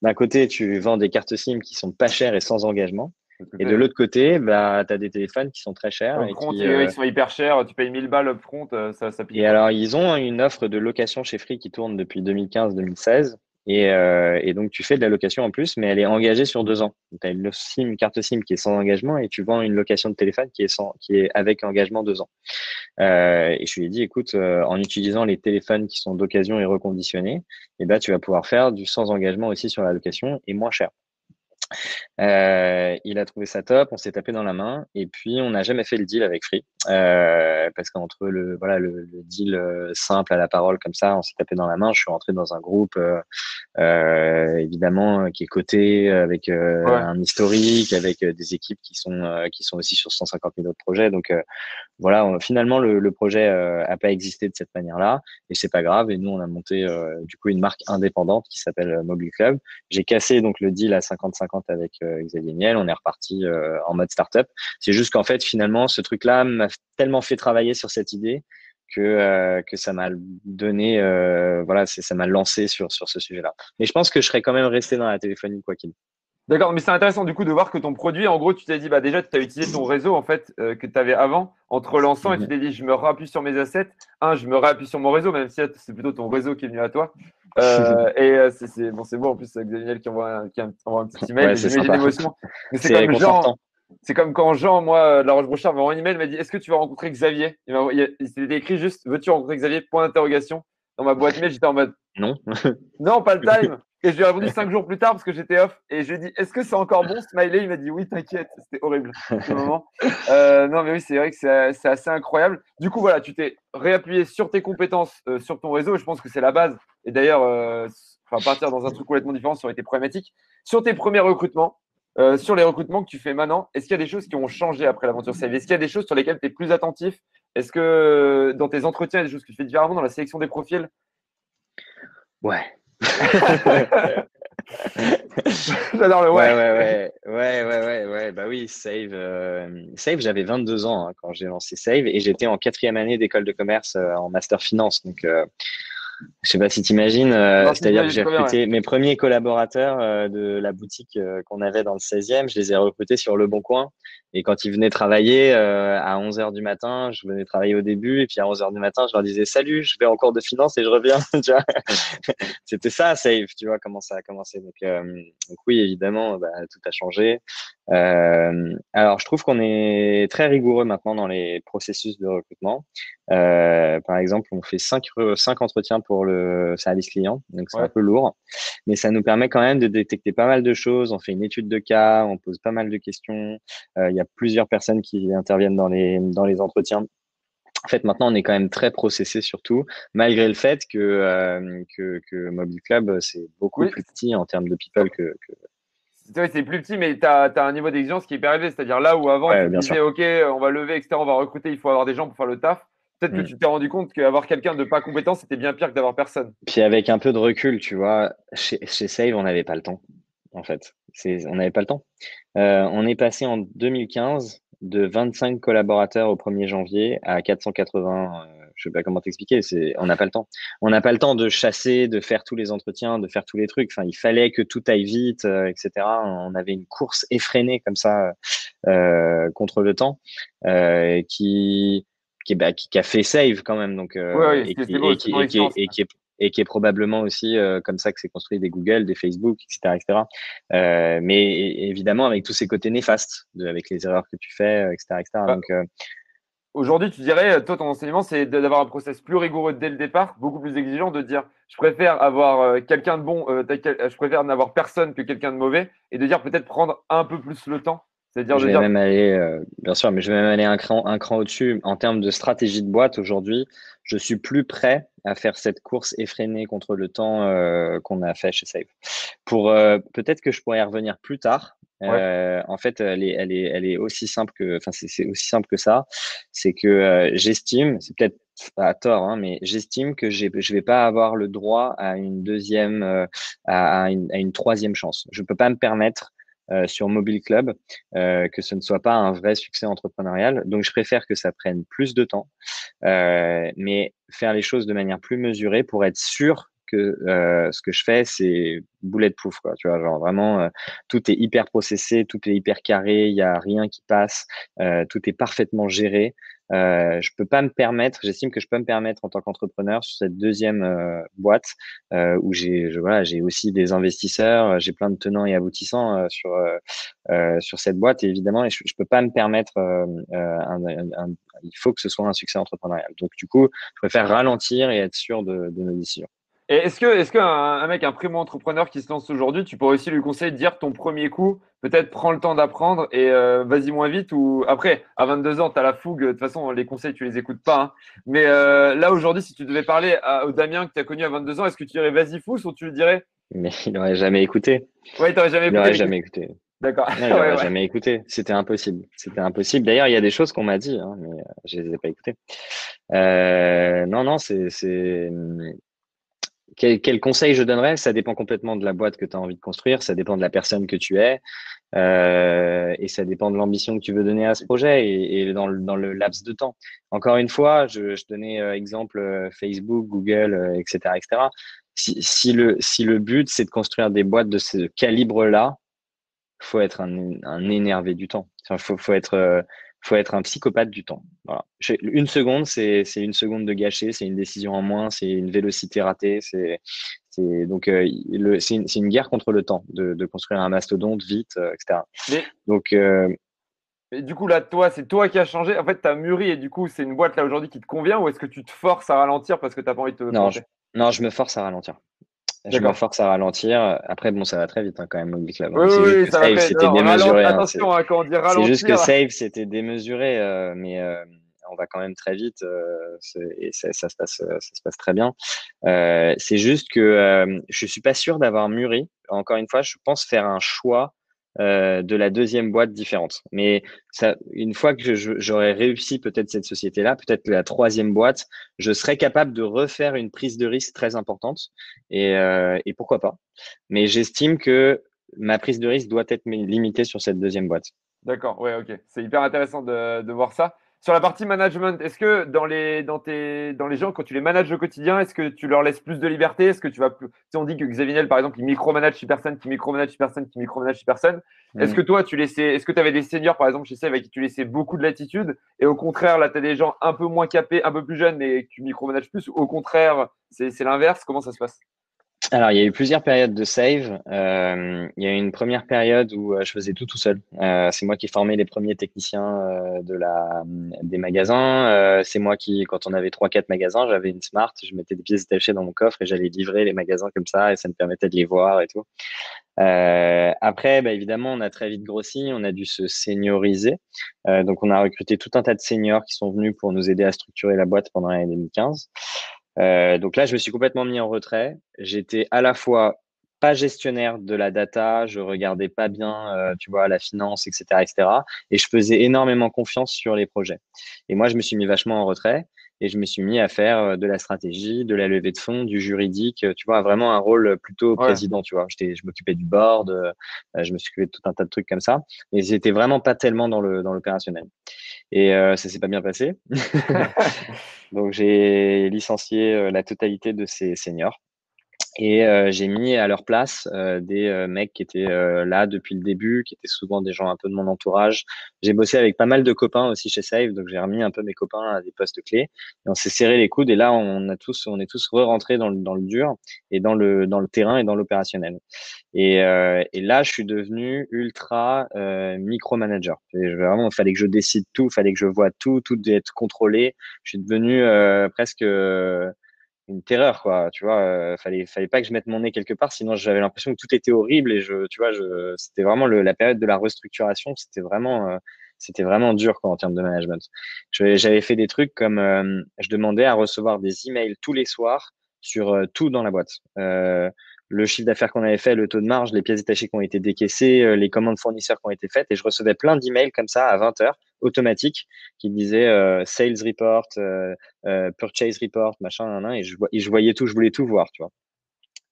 D'un côté, tu vends des cartes SIM qui sont pas chères et sans engagement. Et de l'autre côté, bah, tu as des téléphones qui sont très chers. Et euh, ils sont hyper chers. Tu payes 1000 balles up front, ça, ça pique. Et alors, ils ont une offre de location chez Free qui tourne depuis 2015-2016. Et, euh, et, donc, tu fais de la location en plus, mais elle est engagée sur deux ans. Tu as une, SIM, carte SIM qui est sans engagement et tu vends une location de téléphone qui est, sans, qui est avec engagement deux ans. Euh, et je lui ai dit, écoute, euh, en utilisant les téléphones qui sont d'occasion et reconditionnés, eh ben, tu vas pouvoir faire du sans engagement aussi sur la location et moins cher. Euh, il a trouvé ça top, on s'est tapé dans la main et puis on n'a jamais fait le deal avec Free euh, parce qu'entre le voilà le, le deal euh, simple à la parole comme ça, on s'est tapé dans la main. Je suis rentré dans un groupe euh, évidemment qui est coté avec un historique, avec des équipes qui sont qui sont aussi sur 150 000 autres projets. Donc voilà, finalement le, le projet a pas existé de cette manière-là et c'est pas grave. Et nous on a monté du coup une marque indépendante qui s'appelle Mobile Club. J'ai cassé donc le deal à 50-50 avec euh, Xavier Niel. On est reparti euh, en mode startup. C'est juste qu'en fait, finalement, ce truc-là m'a tellement fait travailler sur cette idée que euh, que ça m'a donné voilà ça m'a lancé sur sur ce sujet-là mais je pense que je serais quand même resté dans la téléphonie quoi qu'il D'accord, mais c'est intéressant du coup de voir que ton produit, en gros, tu t'es dit, bah déjà, tu as utilisé ton réseau en fait que tu avais avant en te relançant et tu mhm. t'es dit, je me réappuie sur mes assets. Un, je me réappuie sur mon réseau, même si c'est plutôt ton réseau qui est venu à toi. Euh, et euh, c'est bon, c'est bon en plus, c'est Xavier qui envoie un, qui envoie un petit email. j'ai c'est comme Jean. C'est comme quand Jean, moi, de la Roche-Brochard, m'a envoyé un email, m'a dit Est-ce que tu vas rencontrer Xavier? Il, il s'était écrit juste Veux-tu rencontrer Xavier? Point d'interrogation. Dans ma boîte mail, j'étais en mode Non. non, pas le time. Et je lui ai répondu cinq jours plus tard parce que j'étais off. Et je lui ai dit Est-ce que c'est encore bon Smiley? Il m'a dit Oui, t'inquiète. C'était horrible ce moment. Euh, non, mais oui, c'est vrai que c'est assez incroyable. Du coup, voilà, tu t'es réappuyé sur tes compétences, euh, sur ton réseau. Et je pense que c'est la base. Et d'ailleurs, euh, enfin, partir dans un truc complètement différent, ça aurait été problématique. Sur tes premiers recrutements, sur les recrutements que tu fais maintenant, est-ce qu'il y a des choses qui ont changé après l'aventure Save Est-ce qu'il y a des choses sur lesquelles tu es plus attentif Est-ce que dans tes entretiens, il y a des choses que tu fais différemment dans la sélection des profils? Ouais, J'adore le ouais. Ouais, ouais, ouais, ouais, ouais, ouais, Bah oui, Save, euh, Save j'avais 22 ans hein, quand j'ai lancé Save et j'étais en quatrième année d'école de commerce euh, en master finance. Donc, euh, je sais pas si tu imagines, c'est-à-dire que j'ai recruté mes premiers collaborateurs de la boutique qu'on avait dans le 16e, je les ai recrutés sur Le Bon Coin. Et quand ils venaient travailler euh, à 11 h du matin, je venais travailler au début, et puis à 11 h du matin, je leur disais salut, je vais en cours de finance et je reviens. C'était ça, Save, tu vois comment ça a commencé. Donc, euh, donc oui, évidemment, bah, tout a changé. Euh, alors, je trouve qu'on est très rigoureux maintenant dans les processus de recrutement. Euh, par exemple, on fait cinq, cinq entretiens pour le service client, donc c'est un peu lourd, mais ça nous permet quand même de détecter pas mal de choses. On fait une étude de cas, on pose pas mal de questions. Euh, il y a plusieurs personnes qui interviennent dans les dans les entretiens. En fait, maintenant, on est quand même très processé surtout, malgré le fait que, euh, que, que, Mobile Club, c'est beaucoup plus petit en termes de people que, que c'est plus petit, mais tu as, un niveau d'exigence qui est hyper élevé. C'est-à-dire là où avant, tu disais, OK, on va lever, etc., on va recruter, il faut avoir des gens pour faire le taf. Peut-être que mm. tu t'es rendu compte qu'avoir quelqu'un de pas compétent, c'était bien pire que d'avoir personne. Puis avec un peu de recul, tu vois, chez, chez Save, on n'avait pas le temps, en fait. On n'avait pas le temps. Euh, on est passé en 2015 de 25 collaborateurs au 1er janvier à 480. Euh, je sais pas comment t'expliquer. C'est, on n'a pas le temps. On n'a pas le temps de chasser, de faire tous les entretiens, de faire tous les trucs. Enfin, il fallait que tout aille vite, euh, etc. On avait une course effrénée comme ça euh, contre le temps qui qui, bah, qui, qui, a fait save quand même. Donc, et, qui, est et qui est probablement aussi euh, comme ça que c'est construit des Google, des Facebook, etc. etc. Euh, mais évidemment avec tous ces côtés néfastes, de, avec les erreurs que tu fais, etc. Euh, etc. Bah, Donc, euh, Aujourd'hui, tu dirais, toi, ton enseignement, c'est d'avoir un process plus rigoureux dès le départ, beaucoup plus exigeant, de dire, je préfère avoir quelqu'un de bon, je préfère n'avoir personne que quelqu'un de mauvais, et de dire peut-être prendre un peu plus le temps je vais même aller, euh, bien sûr, mais je vais même aller un cran, un cran au-dessus. En termes de stratégie de boîte, aujourd'hui, je suis plus prêt à faire cette course effrénée contre le temps euh, qu'on a fait chez Save. Pour euh, peut-être que je pourrais y revenir plus tard. En fait, elle est, elle est, elle est aussi simple que, enfin, c'est aussi simple que ça. C'est que j'estime, c'est peut-être à tort, hein, mais j'estime que je vais pas avoir le droit à une deuxième, une, à, une, troisième chance. Je ne peux pas me permettre euh, sur Mobile Club, euh, que ce ne soit pas un vrai succès entrepreneurial. Donc, je préfère que ça prenne plus de temps, euh, mais faire les choses de manière plus mesurée pour être sûr que ce que je fais, c'est bulletproof, quoi. Tu vois, genre vraiment, tout est hyper processé, tout est hyper carré, il y a rien qui passe, tout est parfaitement géré. Euh, je peux pas me permettre, j'estime que je peux me permettre en tant qu'entrepreneur sur cette deuxième euh, boîte euh, où j'ai voilà, j'ai aussi des investisseurs, j'ai plein de tenants et aboutissants euh, sur euh, sur cette boîte évidemment et je, je peux pas me permettre un, un, il faut que ce soit un succès entrepreneurial. Donc du coup, je préfère ralentir et être sûr de, de nos décisions. Et est-ce que, est-ce qu'un un mec, un primo entrepreneur qui se lance aujourd'hui, tu pourrais aussi lui conseiller de dire ton premier coup, peut-être prends le temps d'apprendre et euh, vas-y moins vite ou après, à 22 ans, tu as la fougue. De toute façon, les conseils, tu les écoutes pas. Hein. Mais euh, là, aujourd'hui, si tu devais parler au Damien que tu as connu à 22 ans, est-ce que tu dirais vas-y fous ou tu lui dirais? Mais il n'aurait jamais écouté. Ouais, il jamais écouté. Il n'aurait jamais écouté. D'accord. il n'aurait jamais écouté. C'était impossible. C'était impossible. D'ailleurs, il y a des choses qu'on m'a dit, hein, mais euh, je les ai pas écoutées. non, non, c'est quel, conseil je donnerais? Ça dépend complètement de la boîte que tu as envie de construire, ça dépend de la personne que tu es, euh, et ça dépend de l'ambition que tu veux donner à ce projet et, dans, le, laps de temps. Encore une fois, je, donnais euh, exemple euh, Facebook, Google, etc., etc. Si, le, but c'est de construire des boîtes de ce calibre-là, faut être un, énervé du temps. Faut, faut être faut être un psychopathe du temps. Voilà. Une seconde, c'est une seconde de gâcher, c'est une décision en moins, c'est une vélocité ratée. C'est donc euh, c'est une, une, guerre contre le temps de, de construire un mastodonte vite, euh, etc. Mais, donc euh, mais du coup là, toi, c'est toi qui as changé. En fait, tu as mûri et du coup, c'est une boîte là aujourd'hui qui te convient ou est-ce que tu te forces à ralentir parce que tu n'as pas envie de te non, je, non, je me force à ralentir. Je me force à ralentir. Après, bon, ça va très vite hein, quand même, Mobile Club. Oui, oui, ça Save, c'était démesuré. Hein, attention, hein, quand on dit ralentir. C'est juste que Save, c'était démesuré, euh, mais euh, on va quand même très vite euh, et ça, ça, se passe, ça se passe très bien. Euh, c'est juste que euh, je suis pas sûr d'avoir mûri. Encore une fois, je pense faire un choix euh, de la deuxième boîte différente. Mais ça, une fois que j'aurais réussi peut-être cette société-là, peut-être la troisième boîte, je serais capable de refaire une prise de risque très importante. Et, euh, pourquoi pas Mais j'estime que ma prise de risque doit être limitée sur cette deuxième boîte. D'accord, ouais, ok. C'est hyper intéressant de voir ça. Sur la partie management, est-ce que dans les, dans, tes, dans les gens, quand tu les manages au quotidien, est-ce que tu leur laisses plus de liberté? Est-ce que tu vas plus. Si on dit que Xavier Niel, par exemple, il micromanage six personnes, qui micromanage six personnes, qui micromanage six personnes, est-ce que toi, tu laissais. Est-ce que tu avais des seniors, par exemple, chez sais, avec qui tu laissais beaucoup de latitude Et au contraire, là, tu as des gens un peu moins capés, un peu plus jeunes, mais tu micromanages plus Au contraire, c'est l'inverse? Comment ça se passe? Alors, il y a eu plusieurs périodes de save. Euh, il y a eu une première période où euh, je faisais tout tout seul. Euh, c'est moi qui formais les premiers techniciens euh, de la, des magasins. Euh, c'est moi qui, quand on avait trois quatre magasins, j'avais une Smart, je mettais des pièces détachées dans mon coffre et j'allais livrer les magasins comme ça et ça me permettait de les voir et tout. après, bah, évidemment, on a très vite grossi, on a dû se senioriser. donc, on a recruté tout un tas de seniors qui sont venus pour nous aider à structurer la boîte pendant l'année 2015. Euh, donc là, je me suis complètement mis en retrait. J'étais à la fois pas gestionnaire de la data, je regardais pas bien, euh, tu vois, la finance, etc., etc. Et je faisais énormément confiance sur les projets. Et moi, je me suis mis vachement en retrait. Et je me suis mis à faire de la stratégie, de la levée de fonds, du juridique, tu vois, vraiment un rôle plutôt président, tu vois. Je m'occupais du board, je me suis occupé de tout un tas de trucs comme ça, mais j'étais vraiment pas tellement dans le dans l'opérationnel. Et euh, ça s'est pas bien passé. Donc j'ai licencié la totalité de ces seniors. Et euh, j'ai mis à leur place euh, des euh, mecs qui étaient là depuis le début, qui étaient souvent des gens un peu de mon entourage. J'ai bossé avec pas mal de copains aussi chez Save, donc j'ai remis un peu mes copains à des postes clés. Et on s'est serré les coudes et là on a tous, on est tous re-rentrés dans le, dans le dur et dans le dans le terrain et dans l'opérationnel. Et, et là je suis devenu ultra micromanager. Vraiment, il fallait que je décide tout, il fallait que je vois tout, tout être contrôlé. Je suis devenu presque une terreur quoi tu vois euh, fallait fallait pas que je mette mon nez quelque part sinon j'avais l'impression que tout était horrible et je tu vois je c'était vraiment le, la période de la restructuration c'était vraiment euh, c'était vraiment dur quoi en termes de management. J'avais fait des trucs comme euh, je demandais à recevoir des emails tous les soirs sur euh, tout dans la boîte le chiffre d'affaires qu'on avait fait, le taux de marge, les pièces détachées qui ont été décaissées, les commandes fournisseurs qui ont été faites. Et je recevais plein d'emails comme ça à 20 heures automatique qui disait euh, sales report, euh, euh, purchase report, machin, je, et je voyais tout, je voulais tout voir, tu vois.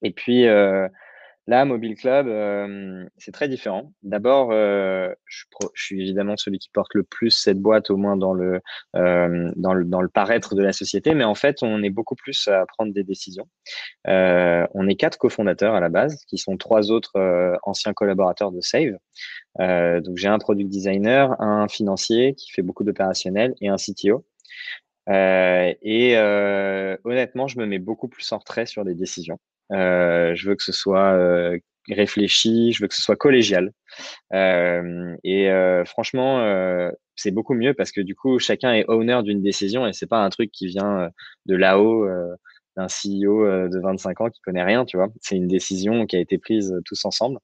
Et puis là, Mobile Club, c'est très différent. D'abord, je, je, suis évidemment celui qui porte le plus cette boîte, au moins dans le, dans le, dans le paraître de la société, mais en fait, on est beaucoup plus à prendre des décisions. on est quatre cofondateurs à la base, qui sont trois autres anciens collaborateurs de Save. Euh, donc j'ai un product designer, un financier qui fait beaucoup d'opérationnel et un CTO. Euh, et euh, honnêtement, je me mets beaucoup plus en retrait sur les décisions. Euh, je veux que ce soit euh, réfléchi, je veux que ce soit collégial. Euh, et franchement, c'est beaucoup mieux parce que du coup, chacun est owner d'une décision et c'est pas un truc qui vient de là-haut d'un CEO de 25 ans qui connaît rien, tu vois. C'est une décision qui a été prise tous ensemble.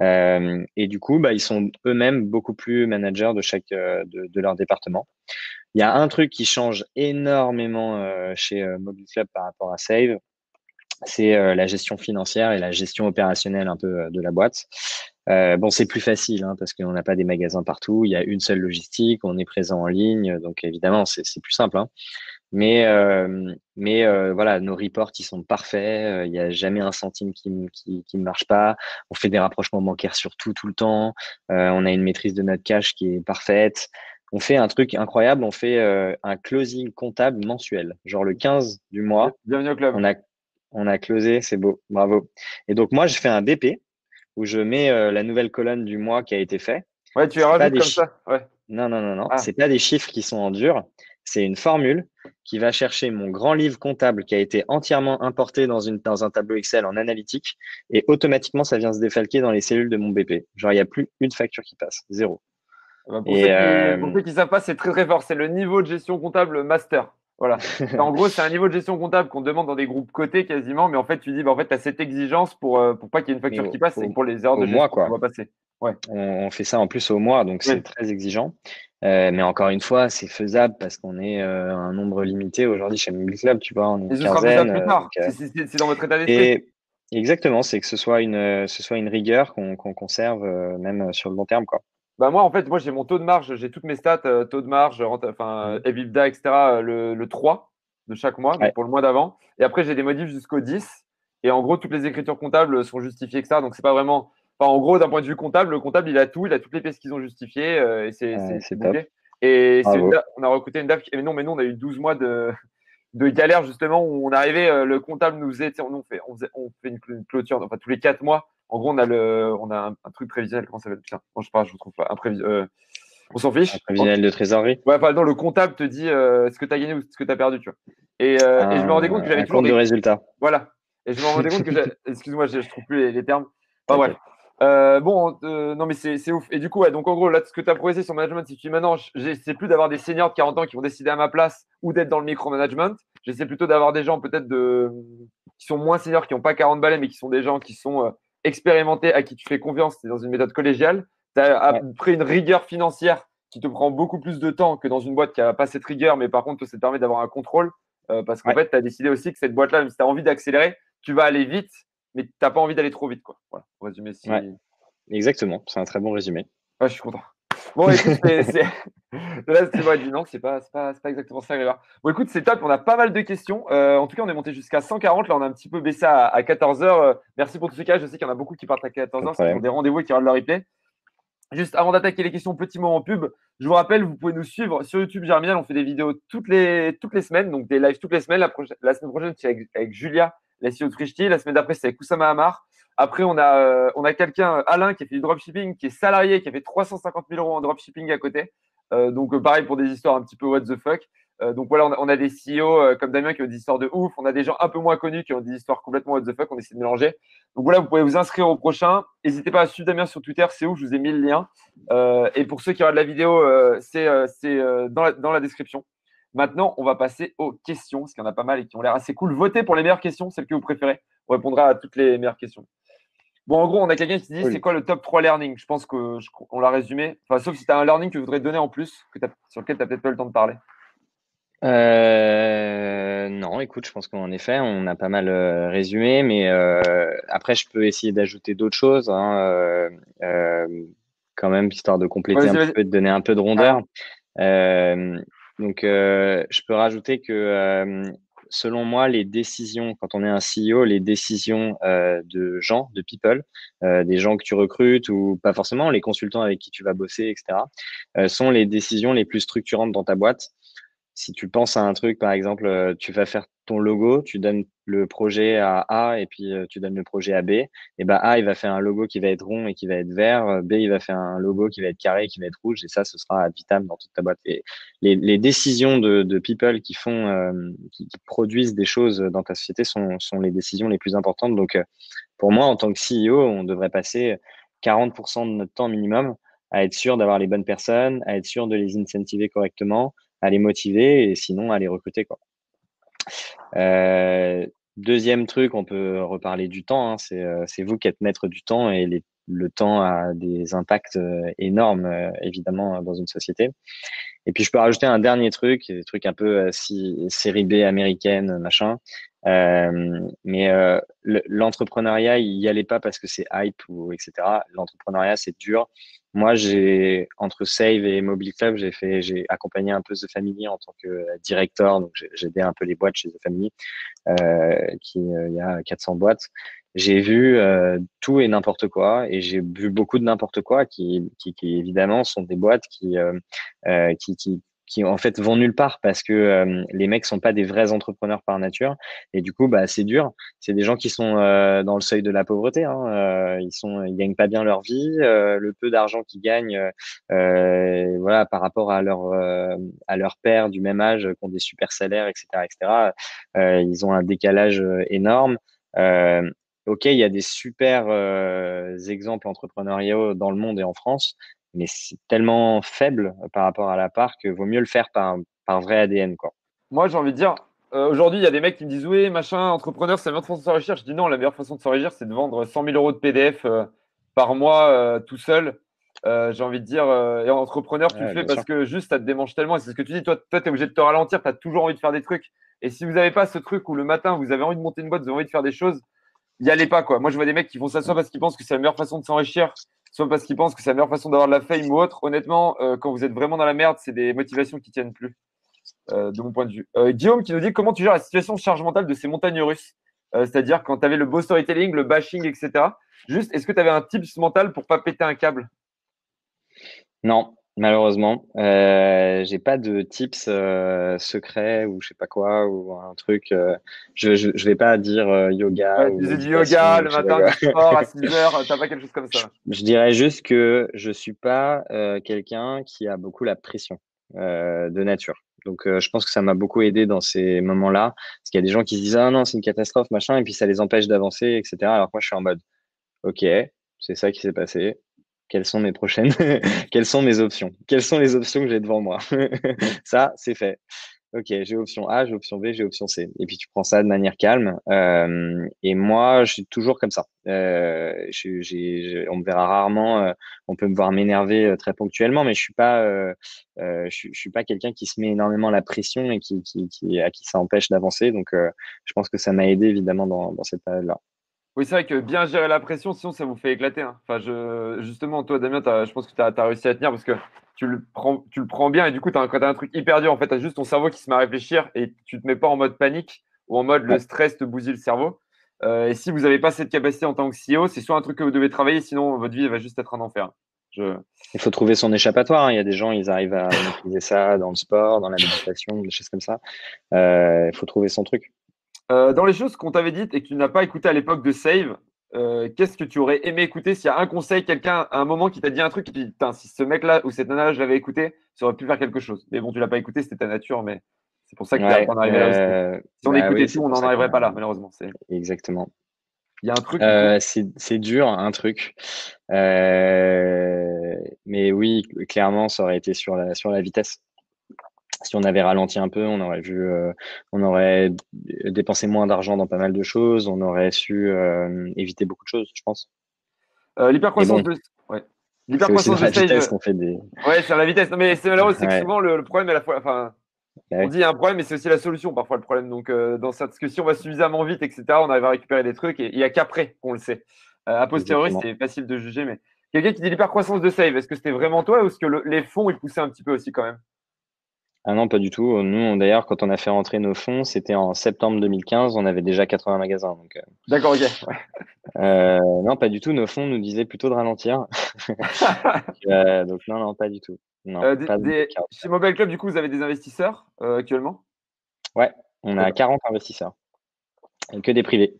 Euh, et du coup, bah, ils sont eux-mêmes beaucoup plus managers de chaque de, de, leur département. Il y a un truc qui change énormément euh, chez Mobile Club par rapport à Save, c'est la gestion financière et la gestion opérationnelle un peu de la boîte. Euh, bon, c'est plus facile hein, parce qu'on n'a pas des magasins partout. Il y a une seule logistique, on est présent en ligne, donc évidemment c'est plus simple. Hein. Mais, euh, mais euh, voilà, nos reports, ils sont parfaits. Euh, il n'y a jamais un centime qui ne qui, qui marche pas. On fait des rapprochements bancaires sur tout, tout le temps. on a une maîtrise de notre cash qui est parfaite. On fait un truc incroyable. On fait un closing comptable mensuel. Genre le 15 du mois. Bienvenue au club. On a, on a closé, c'est beau. Bravo. Et donc, moi, je fais un BP où je mets la nouvelle colonne du mois qui a été fait. Ouais, tu es rajoutes comme ça. Ouais. Non, non, non, non. Ah. C'est pas des chiffres qui sont en dur. C'est une formule qui va chercher mon grand livre comptable qui a été entièrement importé dans, une, dans un tableau Excel en analytique et automatiquement, ça vient se défalquer dans les cellules de mon BP. Genre, il n'y a plus une facture qui passe, zéro. Bah, pour, ceux euh, qui, savent pas, c'est très très fort. C'est le niveau de gestion comptable master. Voilà. en gros, c'est un niveau de gestion comptable qu'on demande dans des groupes cotés quasiment, mais en fait, tu dis, bah, en fait, tu as cette exigence pour, euh, pour pas qu'il y ait une facture qui passe et pour les heures de gestion mois, quoi. va passer. Ouais. On, fait ça en plus au mois, donc c'est très exigeant. Euh, mais encore une fois, c'est faisable parce qu'on est euh, un nombre limité aujourd'hui chez Mobile Club, tu vois, on est une quinzaine. Euh, c'est dans votre état d'esprit. Exactement, c'est que ce soit une, ce soit une rigueur qu'on conserve même sur le long terme, quoi. Bah moi, en fait, moi j'ai mon taux de marge, j'ai toutes mes stats, taux de marge, enfin, mmh. EBITDA, etc., le, le 3 de chaque mois, pour le mois d'avant. Et après, j'ai des modifs jusqu'au 10. Et en gros, toutes les écritures comptables sont justifiées, etc. Donc, c'est pas vraiment en gros, d'un point de vue comptable, le comptable, il a tout, il a toutes les pièces qu'ils ont justifiées. Euh, et c'est ouais, Et on a recruté une DAF. Mais non, mais nous, on a eu 12 mois de, de galère, justement, où on arrivait, euh, le comptable nous faisait, on, fait, on, on fait une, clôture, enfin, tous les 4 mois. En gros, on a, le, on a un, truc prévisionnel. Comment ça s'appelle? Putain, je sais pas, je ne trouve pas. Un euh, on s'en fiche. Un prévisionnel de trésorerie Ouais, pardon, le comptable te dit ce que tu as gagné ou ce que tu as perdu, tu vois. Et, et, je me rendais compte que j'avais toujours. Compte de résultats. Voilà. Et je me rendais compte que Excuse-moi, je ne trouve plus les, termes. Enfin, okay. Euh, bon, euh, non, mais c'est ouf. Et du coup, ouais, donc en gros, là, ce que tu as progressé sur le management, c'est que maintenant, j'essaie plus d'avoir des seniors de 40 ans qui vont décider à ma place ou d'être dans le micromanagement. J'essaie plutôt d'avoir des gens peut-être de qui sont moins seniors, qui n'ont pas 40 balais, mais qui sont des gens qui sont euh, expérimentés, à qui tu fais confiance. C'est dans une méthode collégiale. Tu as après une rigueur financière qui te prend beaucoup plus de temps que dans une boîte qui n'a pas cette rigueur, mais par contre, ça te permet d'avoir un contrôle. parce qu'en fait, tu as décidé aussi que cette boîte-là, même si tu as envie d'accélérer, tu vas aller vite mais tu n'as pas envie d'aller trop vite. Quoi. Voilà, pour résumer. Exactement, c'est un très bon résumé. je suis content. Bon, écoute, Là, c'est vrai, dit non, c'est pas, pas, pas, exactement ça, Grégoire. Bon, écoute, c'est top. On a pas mal de questions. Euh, en tout cas, on est monté jusqu'à 140. Là, on a un petit peu baissé à, 14h. Euh, merci pour tout ce cas. Je sais qu'il y en a beaucoup qui partent à 14h. C'est des rendez-vous et qui regardent le replay. Juste avant d'attaquer les questions, petit moment pub. Je vous rappelle, vous pouvez nous suivre sur YouTube Germinal. On fait des vidéos toutes les, toutes les semaines, donc des lives toutes les semaines. La, la semaine prochaine, c'est avec, Julia, la CEO de La semaine d'après, c'est avec Oussama Hamar. Après, on a, euh, on a quelqu'un, Alain, qui a fait du dropshipping, qui est salarié, qui a fait 350 000 euros en dropshipping à côté. Euh, donc, euh, pareil pour des histoires un petit peu what the fuck. Donc voilà, on a, des CEO comme Damien qui ont des histoires de ouf. On a des gens un peu moins connus qui ont des histoires complètement what the fuck. On essaie de mélanger. Donc voilà, vous pouvez vous inscrire au prochain. N'hésitez pas à suivre Damien sur Twitter, c'est où? Je vous ai mis le lien. et pour ceux qui regardent la vidéo, c'est dans, la, dans la description. Maintenant, on va passer aux questions, parce qu'il y en a pas mal et qui ont l'air assez cool. Votez pour les meilleures questions, celles que vous préférez. On répondra à toutes les meilleures questions. Bon, en gros, on a quelqu'un qui dit c'est quoi le top 3 learning? Je pense qu'on l'a résumé. Enfin, sauf si tu as un learning que tu voudrais donner en plus, que sur lequel tu n'as peut-être pas le temps de parler. Euh, non, écoute, je pense qu'en effet, on a pas mal euh, résumé, mais euh, après, je peux essayer d'ajouter d'autres choses, hein, quand même, histoire de compléter un peu, de donner un peu de rondeur. Donc, je peux rajouter que selon moi, les décisions, quand on est un CEO, les décisions euh, de gens, de people, euh, des gens que tu recrutes ou pas forcément, les consultants avec qui tu vas bosser, etc., euh, sont les décisions les plus structurantes dans ta boîte si tu penses à un truc, par exemple, euh, tu vas faire ton logo, tu donnes le projet à A et puis euh, tu donnes le projet à B, et ben A il va faire un logo qui va être rond et qui va être vert, euh, B il va faire un logo qui va être carré et qui va être rouge, et ça ce sera vitam dans toute ta boîte. Et les, les décisions de, de, people qui font, qui, produisent des choses dans ta société sont, sont les décisions les plus importantes. Donc pour moi, en tant que CEO, on devrait passer 40% de notre temps minimum à être sûr d'avoir les bonnes personnes, à être sûr de les incentiver correctement, à les motiver et sinon à les recruter. Quoi. Euh, deuxième truc, on peut reparler du temps. Hein, euh, c'est vous qui êtes maître du temps et le temps a des impacts euh, énormes, évidemment, dans une société. Et puis, je peux rajouter un dernier truc, des trucs un peu série B américaine, machin. Mais l'entrepreneuriat, il n'y allait pas parce que c'est hype ou etc. L'entrepreneuriat, c'est dur. Moi, j'ai entre Save et Mobile Club, j'ai fait, j'ai accompagné un peu The Family en tant que directeur, donc j'ai aidé un peu les boîtes chez The Family, euh, qui euh, il y a 400 boîtes. J'ai vu euh, tout et n'importe quoi, et j'ai vu beaucoup de n'importe quoi qui, qui, qui, évidemment sont des boîtes qui, euh, euh qui, qui qui en fait vont nulle part parce que euh, les mecs sont pas des vrais entrepreneurs par nature. Et du coup bah c'est dur. C'est des gens qui sont euh, dans le seuil de la pauvreté hein. euh, ils sont ils gagnent pas bien leur vie le peu d'argent qu'ils gagnent voilà par rapport à leur à leur père du même âge qui ont des super salaires etc etc ils ont un décalage énorme. Ok il y a des super exemples entrepreneuriaux dans le monde et en France mais c'est tellement faible par rapport à la part que vaut mieux le faire par, par vrai ADN. Quoi. Moi, j'ai envie de dire, euh, aujourd'hui, il y a des mecs qui me disent Oui, machin, entrepreneur, c'est la meilleure façon de s'enrichir. Je dis non, la meilleure façon de s'enrichir, c'est de vendre 100 000 euros de PDF euh, par mois euh, tout seul. j'ai envie de dire, et entrepreneur, tu le fais parce que juste ça te démange tellement. C'est ce que tu dis, toi, toi tu es obligé de te ralentir, tu as toujours envie de faire des trucs. Et si vous n'avez pas ce truc où le matin, vous avez envie de monter une boîte, vous avez envie de faire des choses, n'y allez pas. quoi. Moi, je vois des mecs qui font ça soit parce qu'ils pensent que c'est la meilleure façon de s'enrichir, soit parce qu'ils pensent que c'est la meilleure façon d'avoir de la fame ou autre. Honnêtement, euh, quand vous êtes vraiment dans la merde, c'est des motivations qui tiennent plus, euh, de mon point de vue. Euh, Guillaume qui nous dit comment tu gères la situation de charge mentale de ces montagnes russes, c'est-à-dire quand tu avais le beau storytelling, le bashing, etc. Juste, est-ce que tu avais un tips mental pour pas péter un câble? Non, Malheureusement, euh, j'ai pas de tips euh, secrets ou je sais pas quoi ou un truc. Euh, je, je, vais pas dire euh, yoga. ou du yoga le matin, du sport à 6 heures. T'as pas quelque chose comme ça. Je, dirais juste que je suis pas quelqu'un qui a beaucoup la pression de nature. Donc, je pense que ça m'a beaucoup aidé dans ces moments-là, parce qu'il y a des gens qui se disent ah non c'est une catastrophe machin et puis ça les empêche d'avancer etc. Alors que moi je suis en mode ok c'est ça qui s'est passé quelles sont mes prochaines, quelles sont mes options, quelles sont les options que j'ai devant moi? ça, c'est fait. Ok, j'ai option A, j'ai option B, j'ai option C. Et puis tu prends ça de manière calme. Euh, et moi, je suis toujours comme ça. Euh, on me verra rarement. Euh, on peut me voir m'énerver très ponctuellement, mais je suis pas, je, suis pas quelqu'un qui se met énormément la pression et qui, à qui ça empêche d'avancer. Donc, je pense que ça m'a aidé évidemment dans, dans cette période-là. Oui, c'est vrai que bien gérer la pression, sinon ça vous fait éclater. Hein. Enfin, je, justement, toi, Damien, je pense que tu as, réussi à tenir parce que tu le prends, tu le prends bien et du coup, as, quand tu as un truc hyper dur, en fait, tu as juste ton cerveau qui se met à réfléchir et tu te mets pas en mode panique ou en mode le stress te bousille le cerveau. Euh, et si vous n'avez pas cette capacité en tant que CEO, c'est soit un truc que vous devez travailler, sinon votre vie va juste être un enfer. Il faut trouver son échappatoire. Hein. Il y a des gens, ils arrivent à utiliser ça dans le sport, dans la méditation, des choses comme ça. Euh, il faut trouver son truc. Euh, dans les choses qu'on t'avait dites et que tu n'as pas écouté à l'époque de Save, qu'est-ce que tu aurais aimé écouter S'il y a un conseil, quelqu'un à un moment qui t'a dit un truc, et puis si ce mec-là ou cette nana-là, je l'avais écouté, ça aurait pu faire quelque chose. Mais bon, tu l'as pas écouté, c'était ta nature, mais c'est pour ça qu'on ouais, arrivé là. si on bah écoutait tout, on n'en arriverait pas là, malheureusement. Exactement. Il y a un truc. Euh, c'est dur, un truc. Euh, mais oui, clairement, ça aurait été sur la, sur la vitesse. Si on avait ralenti un peu, on aurait vu, euh, on aurait dépensé moins d'argent dans pas mal de choses, on aurait su éviter beaucoup de choses, je pense. L'hypercroissance de. Ouais. L'hypercroissance de vitesse qu'on fait des. Ouais, c'est la vitesse. Non, mais c'est malheureux, c'est que souvent le, le, problème à la fois. Enfin, bah on dit il y a un problème, mais c'est aussi la solution parfois le problème. Donc, euh, dans cette, parce que si on va suffisamment vite, etc., on arrive à récupérer des trucs et il n'y a qu'après qu'on le sait. Euh, a posteriori, c'est facile de juger, mais quelqu'un qui dit l'hypercroissance de save, est-ce que c'était vraiment toi ou est-ce que les fonds ils poussaient un petit peu aussi quand même? Ah non, pas du tout. Nous, d'ailleurs, quand on a fait rentrer nos fonds, c'était en septembre 2015, on avait déjà 80 magasins. Euh. D'accord, ok. non, pas du tout. Nos fonds nous disaient plutôt de ralentir. donc, non, non, pas du tout. Euh, chez Mobile Club, du coup, vous avez des investisseurs euh, actuellement? Ouais, on a 40 investisseurs. Et que des privés.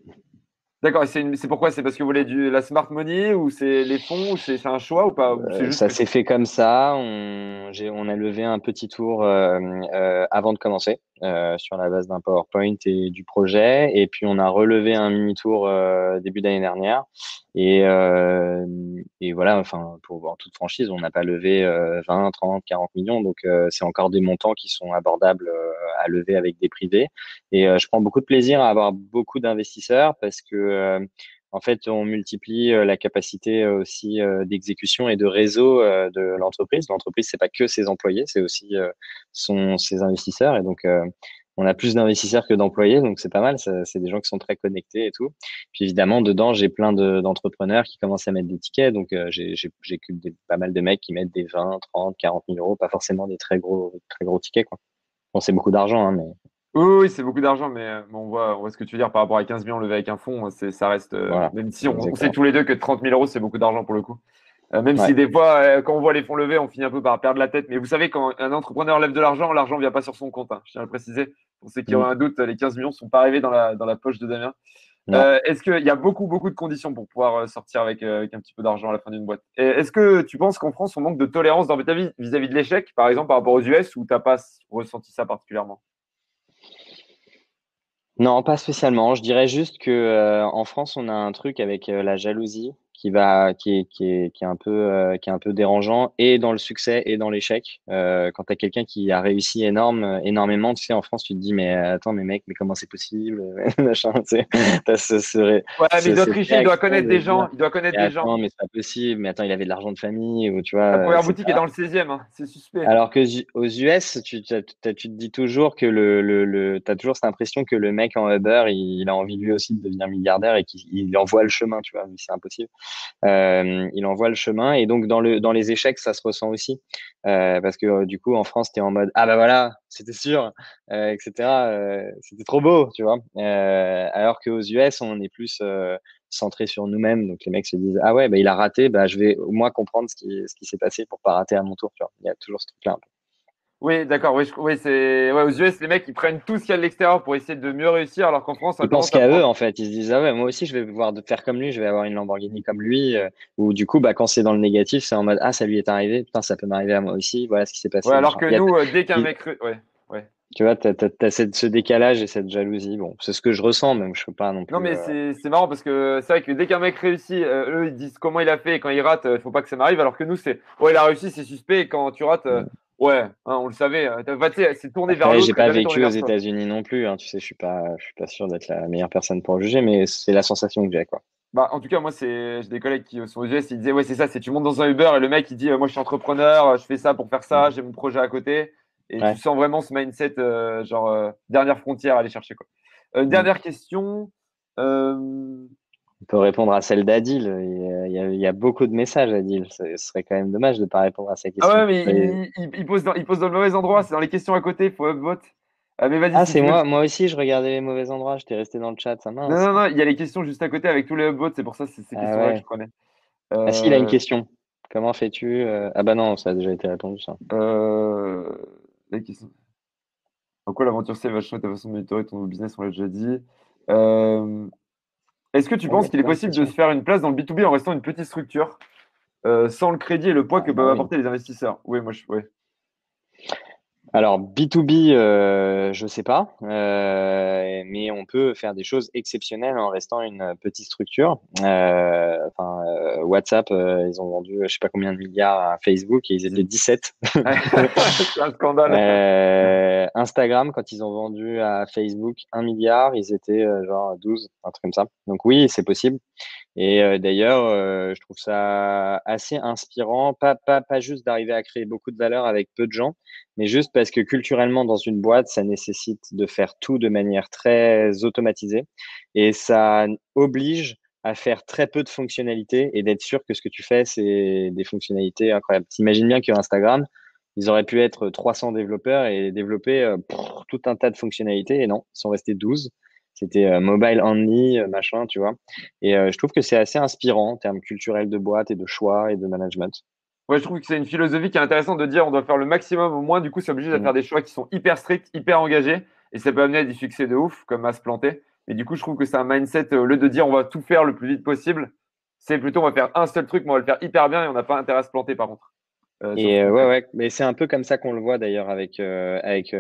D'accord, c'est pourquoi? C'est parce que vous voulez du, la smart money ou c'est les fonds ou c'est un choix ou pas? Euh, Ça s'est fait comme ça. On, on, a levé un petit tour avant de commencer. Euh, sur la base d'un PowerPoint et du projet. Et puis on a relevé un mini tour euh, début d'année dernière. Et, euh, et voilà, enfin, pour en toute franchise, on n'a pas levé 20, 30, 40 millions. Donc c'est encore des montants qui sont abordables à lever avec des privés. Et je prends beaucoup de plaisir à avoir beaucoup d'investisseurs parce que en fait, on multiplie la capacité aussi d'exécution et de réseau de l'entreprise. L'entreprise, c'est pas que ses employés, c'est aussi son, ses investisseurs. Et donc, on a plus d'investisseurs que d'employés, donc c'est pas mal. C'est des gens qui sont très connectés et tout. Puis évidemment, dedans, j'ai plein d'entrepreneurs qui commencent à mettre des tickets. Donc, j'ai pas mal de mecs qui mettent des 20, 30, 40 000 euros, pas forcément des très gros, très gros tickets. Quoi. Bon, c'est beaucoup d'argent, hein, mais oui, c'est beaucoup d'argent, mais euh, on, voit, on voit ce que tu veux dire par rapport à 15 millions levés avec un fonds. Ça reste, euh, même si on, sait tous les deux que 30 000 euros, c'est beaucoup d'argent pour le coup. Euh, même si des fois, quand on voit les fonds levés, on finit un peu par perdre la tête. Mais vous savez, quand un entrepreneur lève de l'argent, l'argent ne vient pas sur son compte. Hein. je tiens à le préciser. Pour ceux qui ont mm. un doute, les 15 millions ne sont pas arrivés dans la, dans la poche de Damien. Est-ce qu'il y a beaucoup, beaucoup de conditions pour pouvoir sortir avec, un petit peu d'argent à la fin d'une boîte? Est-ce que tu penses qu'en France, on manque de tolérance dans ta vie vis-à-vis de l'échec, par exemple, par rapport aux US, ou tu n'as pas ressenti ça particulièrement? Non, pas spécialement. Je dirais juste que euh, en France, on a un truc avec euh, la jalousie qui va qui est, qui est, qui est un peu euh, qui est un peu dérangeant et dans le succès et dans l'échec. Euh, quand tu as quelqu'un qui a réussi énorme énormément tu sais en France tu te dis mais attends mais mec mais comment c'est possible machin tu sais. Ce serait ouais mais tricher il doit connaître des gens il doit connaître des gens. mais c'est pas possible mais attends il avait de l'argent de famille ou tu vois la première boutique est dans le 16e hein. c'est suspect. Alors que aux US tu, tu te dis toujours que le, le, le tu as toujours cette impression que le mec en Uber il, il a envie lui aussi de devenir milliardaire et qu'il envoie le chemin tu vois mais c'est impossible euh, il envoie le chemin. Et donc, dans, le, dans les échecs, ça se ressent aussi. Euh, parce que euh, du coup, en France, tu es en mode Ah bah voilà, c'était sûr, etc. c'était trop beau, tu vois. alors qu'aux US, on est plus centré sur nous-mêmes. Donc, les mecs se disent Ah ouais, bah, il a raté, bah, je vais au moins comprendre ce qui, ce qui s'est passé pour pas rater à mon tour. Il y a toujours ce truc-là un peu. Oui, d'accord. Oui, oui c'est ouais, aux US, les mecs ils prennent tout ce qu'il y a de l'extérieur pour essayer de mieux réussir, alors qu'en France, ils pensent qu'à eux en fait. Ils se disent ah ouais, moi aussi je vais pouvoir faire comme lui, je vais avoir une Lamborghini comme lui. Euh, ou du coup, bah quand c'est dans le négatif, c'est en mode ah ça lui est arrivé, putain ça peut m'arriver à moi aussi. Voilà ce qui s'est passé. Ouais, alors que nous, euh, dès qu'un mec, ouais, ouais. Tu vois, tu as, ce décalage et cette jalousie. Bon, c'est ce que je ressens, même je peux pas non plus. Non, mais euh, c'est marrant parce que c'est vrai que dès qu'un mec réussit, eux ils disent comment il a fait et quand il rate, il faut pas que ça m'arrive. Alors que nous, c'est ouais, il a réussi, c'est suspect. Et quand tu rates. Ouais, hein, on le savait. Euh, c'est tourné vers. J'ai pas vécu aux États-Unis non plus. Hein, tu sais, je suis pas, je suis pas sûr d'être la meilleure personne pour juger, mais c'est la sensation que j'ai, quoi. Bah, en tout cas, moi, c'est j'ai des collègues qui sont aux US, ils disaient ouais, c'est ça, c'est tu montes dans un Uber et le mec il dit euh, moi je suis entrepreneur, je fais ça pour faire ça, mm. j'ai mon projet à côté et tu sens vraiment ce mindset euh, genre dernière frontière à aller chercher quoi. Mm. Dernière question. On peut répondre à celle d'Adil. Il, y a beaucoup de messages, Adil. Ce serait quand même dommage de ne pas répondre à sa question. Ah ouais, mais il, pose dans, il pose dans le mauvais endroit. C'est dans les questions à côté. Il faut upvote. Ah, mais ah c'est moi. Moi aussi, je regardais les mauvais endroits. J'étais resté dans le chat. Ça non, non, non. Il y a les questions juste à côté avec tous les upvotes. C'est pour ça que c'est ces ah questions-là que je prenais. Ah si, il a une euh, question. Comment fais-tu euh, Ah bah non, ça a déjà été répondu, ça. Euh... La question. En quoi l'aventure c'est vachement ta façon de monitorer ton business, on l'a déjà dit. Euh... Est-ce que tu penses qu'il est possible de se faire une place dans le B2B en restant une petite structure euh, sans le crédit et le poids que ah, peuvent apporter les investisseurs? Oui, moi je. Ouais. Alors B2B, euh, je ne sais pas, euh, mais on peut faire des choses exceptionnelles en restant une petite structure. Euh, enfin, WhatsApp, ils ont vendu je ne sais pas combien de milliards à Facebook et ils étaient 17. C'est un scandale. Instagram, quand ils ont vendu à Facebook un milliard, ils étaient genre 12, un truc comme ça. Donc oui, c'est possible. Et d'ailleurs, je trouve ça assez inspirant, pas, pas, pas juste d'arriver à créer beaucoup de valeur avec peu de gens, mais juste parce que culturellement, dans une boîte, ça nécessite de faire tout de manière très automatisée et ça oblige à faire très peu de fonctionnalités et d'être sûr que ce que tu fais, c'est des fonctionnalités incroyables. T'imagines bien que Instagram, ils auraient pu être 300 développeurs et développer euh, tout un tas de fonctionnalités et non, ils sont restés 12. C'était euh, mobile only, euh, machin, tu vois. Et je trouve que c'est assez inspirant en termes culturels de boîte et de choix et de management. Ouais, je trouve que c'est une philosophie qui est intéressante de dire on doit faire le maximum au moins. Du coup, c'est obligé de mm. faire des choix qui sont hyper stricts, hyper engagés. Et ça peut amener à des succès de ouf, comme à se planter. Mais du coup, je trouve que c'est un mindset, au lieu de dire on va tout faire le plus vite possible, c'est plutôt on va faire un seul truc, mais on va le faire hyper bien et on n'a pas intérêt à se planter par contre. Euh, et euh, ouais, ouais, mais c'est un peu comme ça qu'on le voit d'ailleurs avec, euh, avec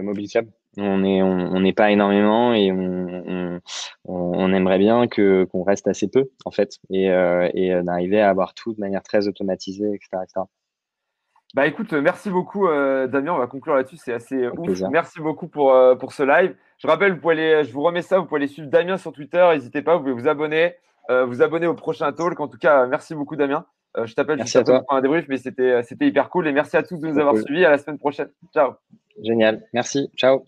On n'est on, pas énormément et on, on, aimerait bien que, qu'on reste assez peu en fait et, et d'arriver à avoir tout de manière très automatisée, etc. Bah écoute, merci beaucoup Damien, on va conclure là-dessus, c'est assez ouf. Merci beaucoup pour, pour ce live. Je rappelle, vous pouvez aller, je vous remets ça, vous pouvez aller suivre Damien sur Twitter, n'hésitez pas, vous pouvez vous abonner, vous abonner au prochain talk. En tout cas, merci beaucoup Damien. Euh, je t'appelle juste pour un débrief, mais c'était hyper cool. Et merci à tous de nous avoir suivis. À la semaine prochaine. Ciao. Génial. Merci. Ciao.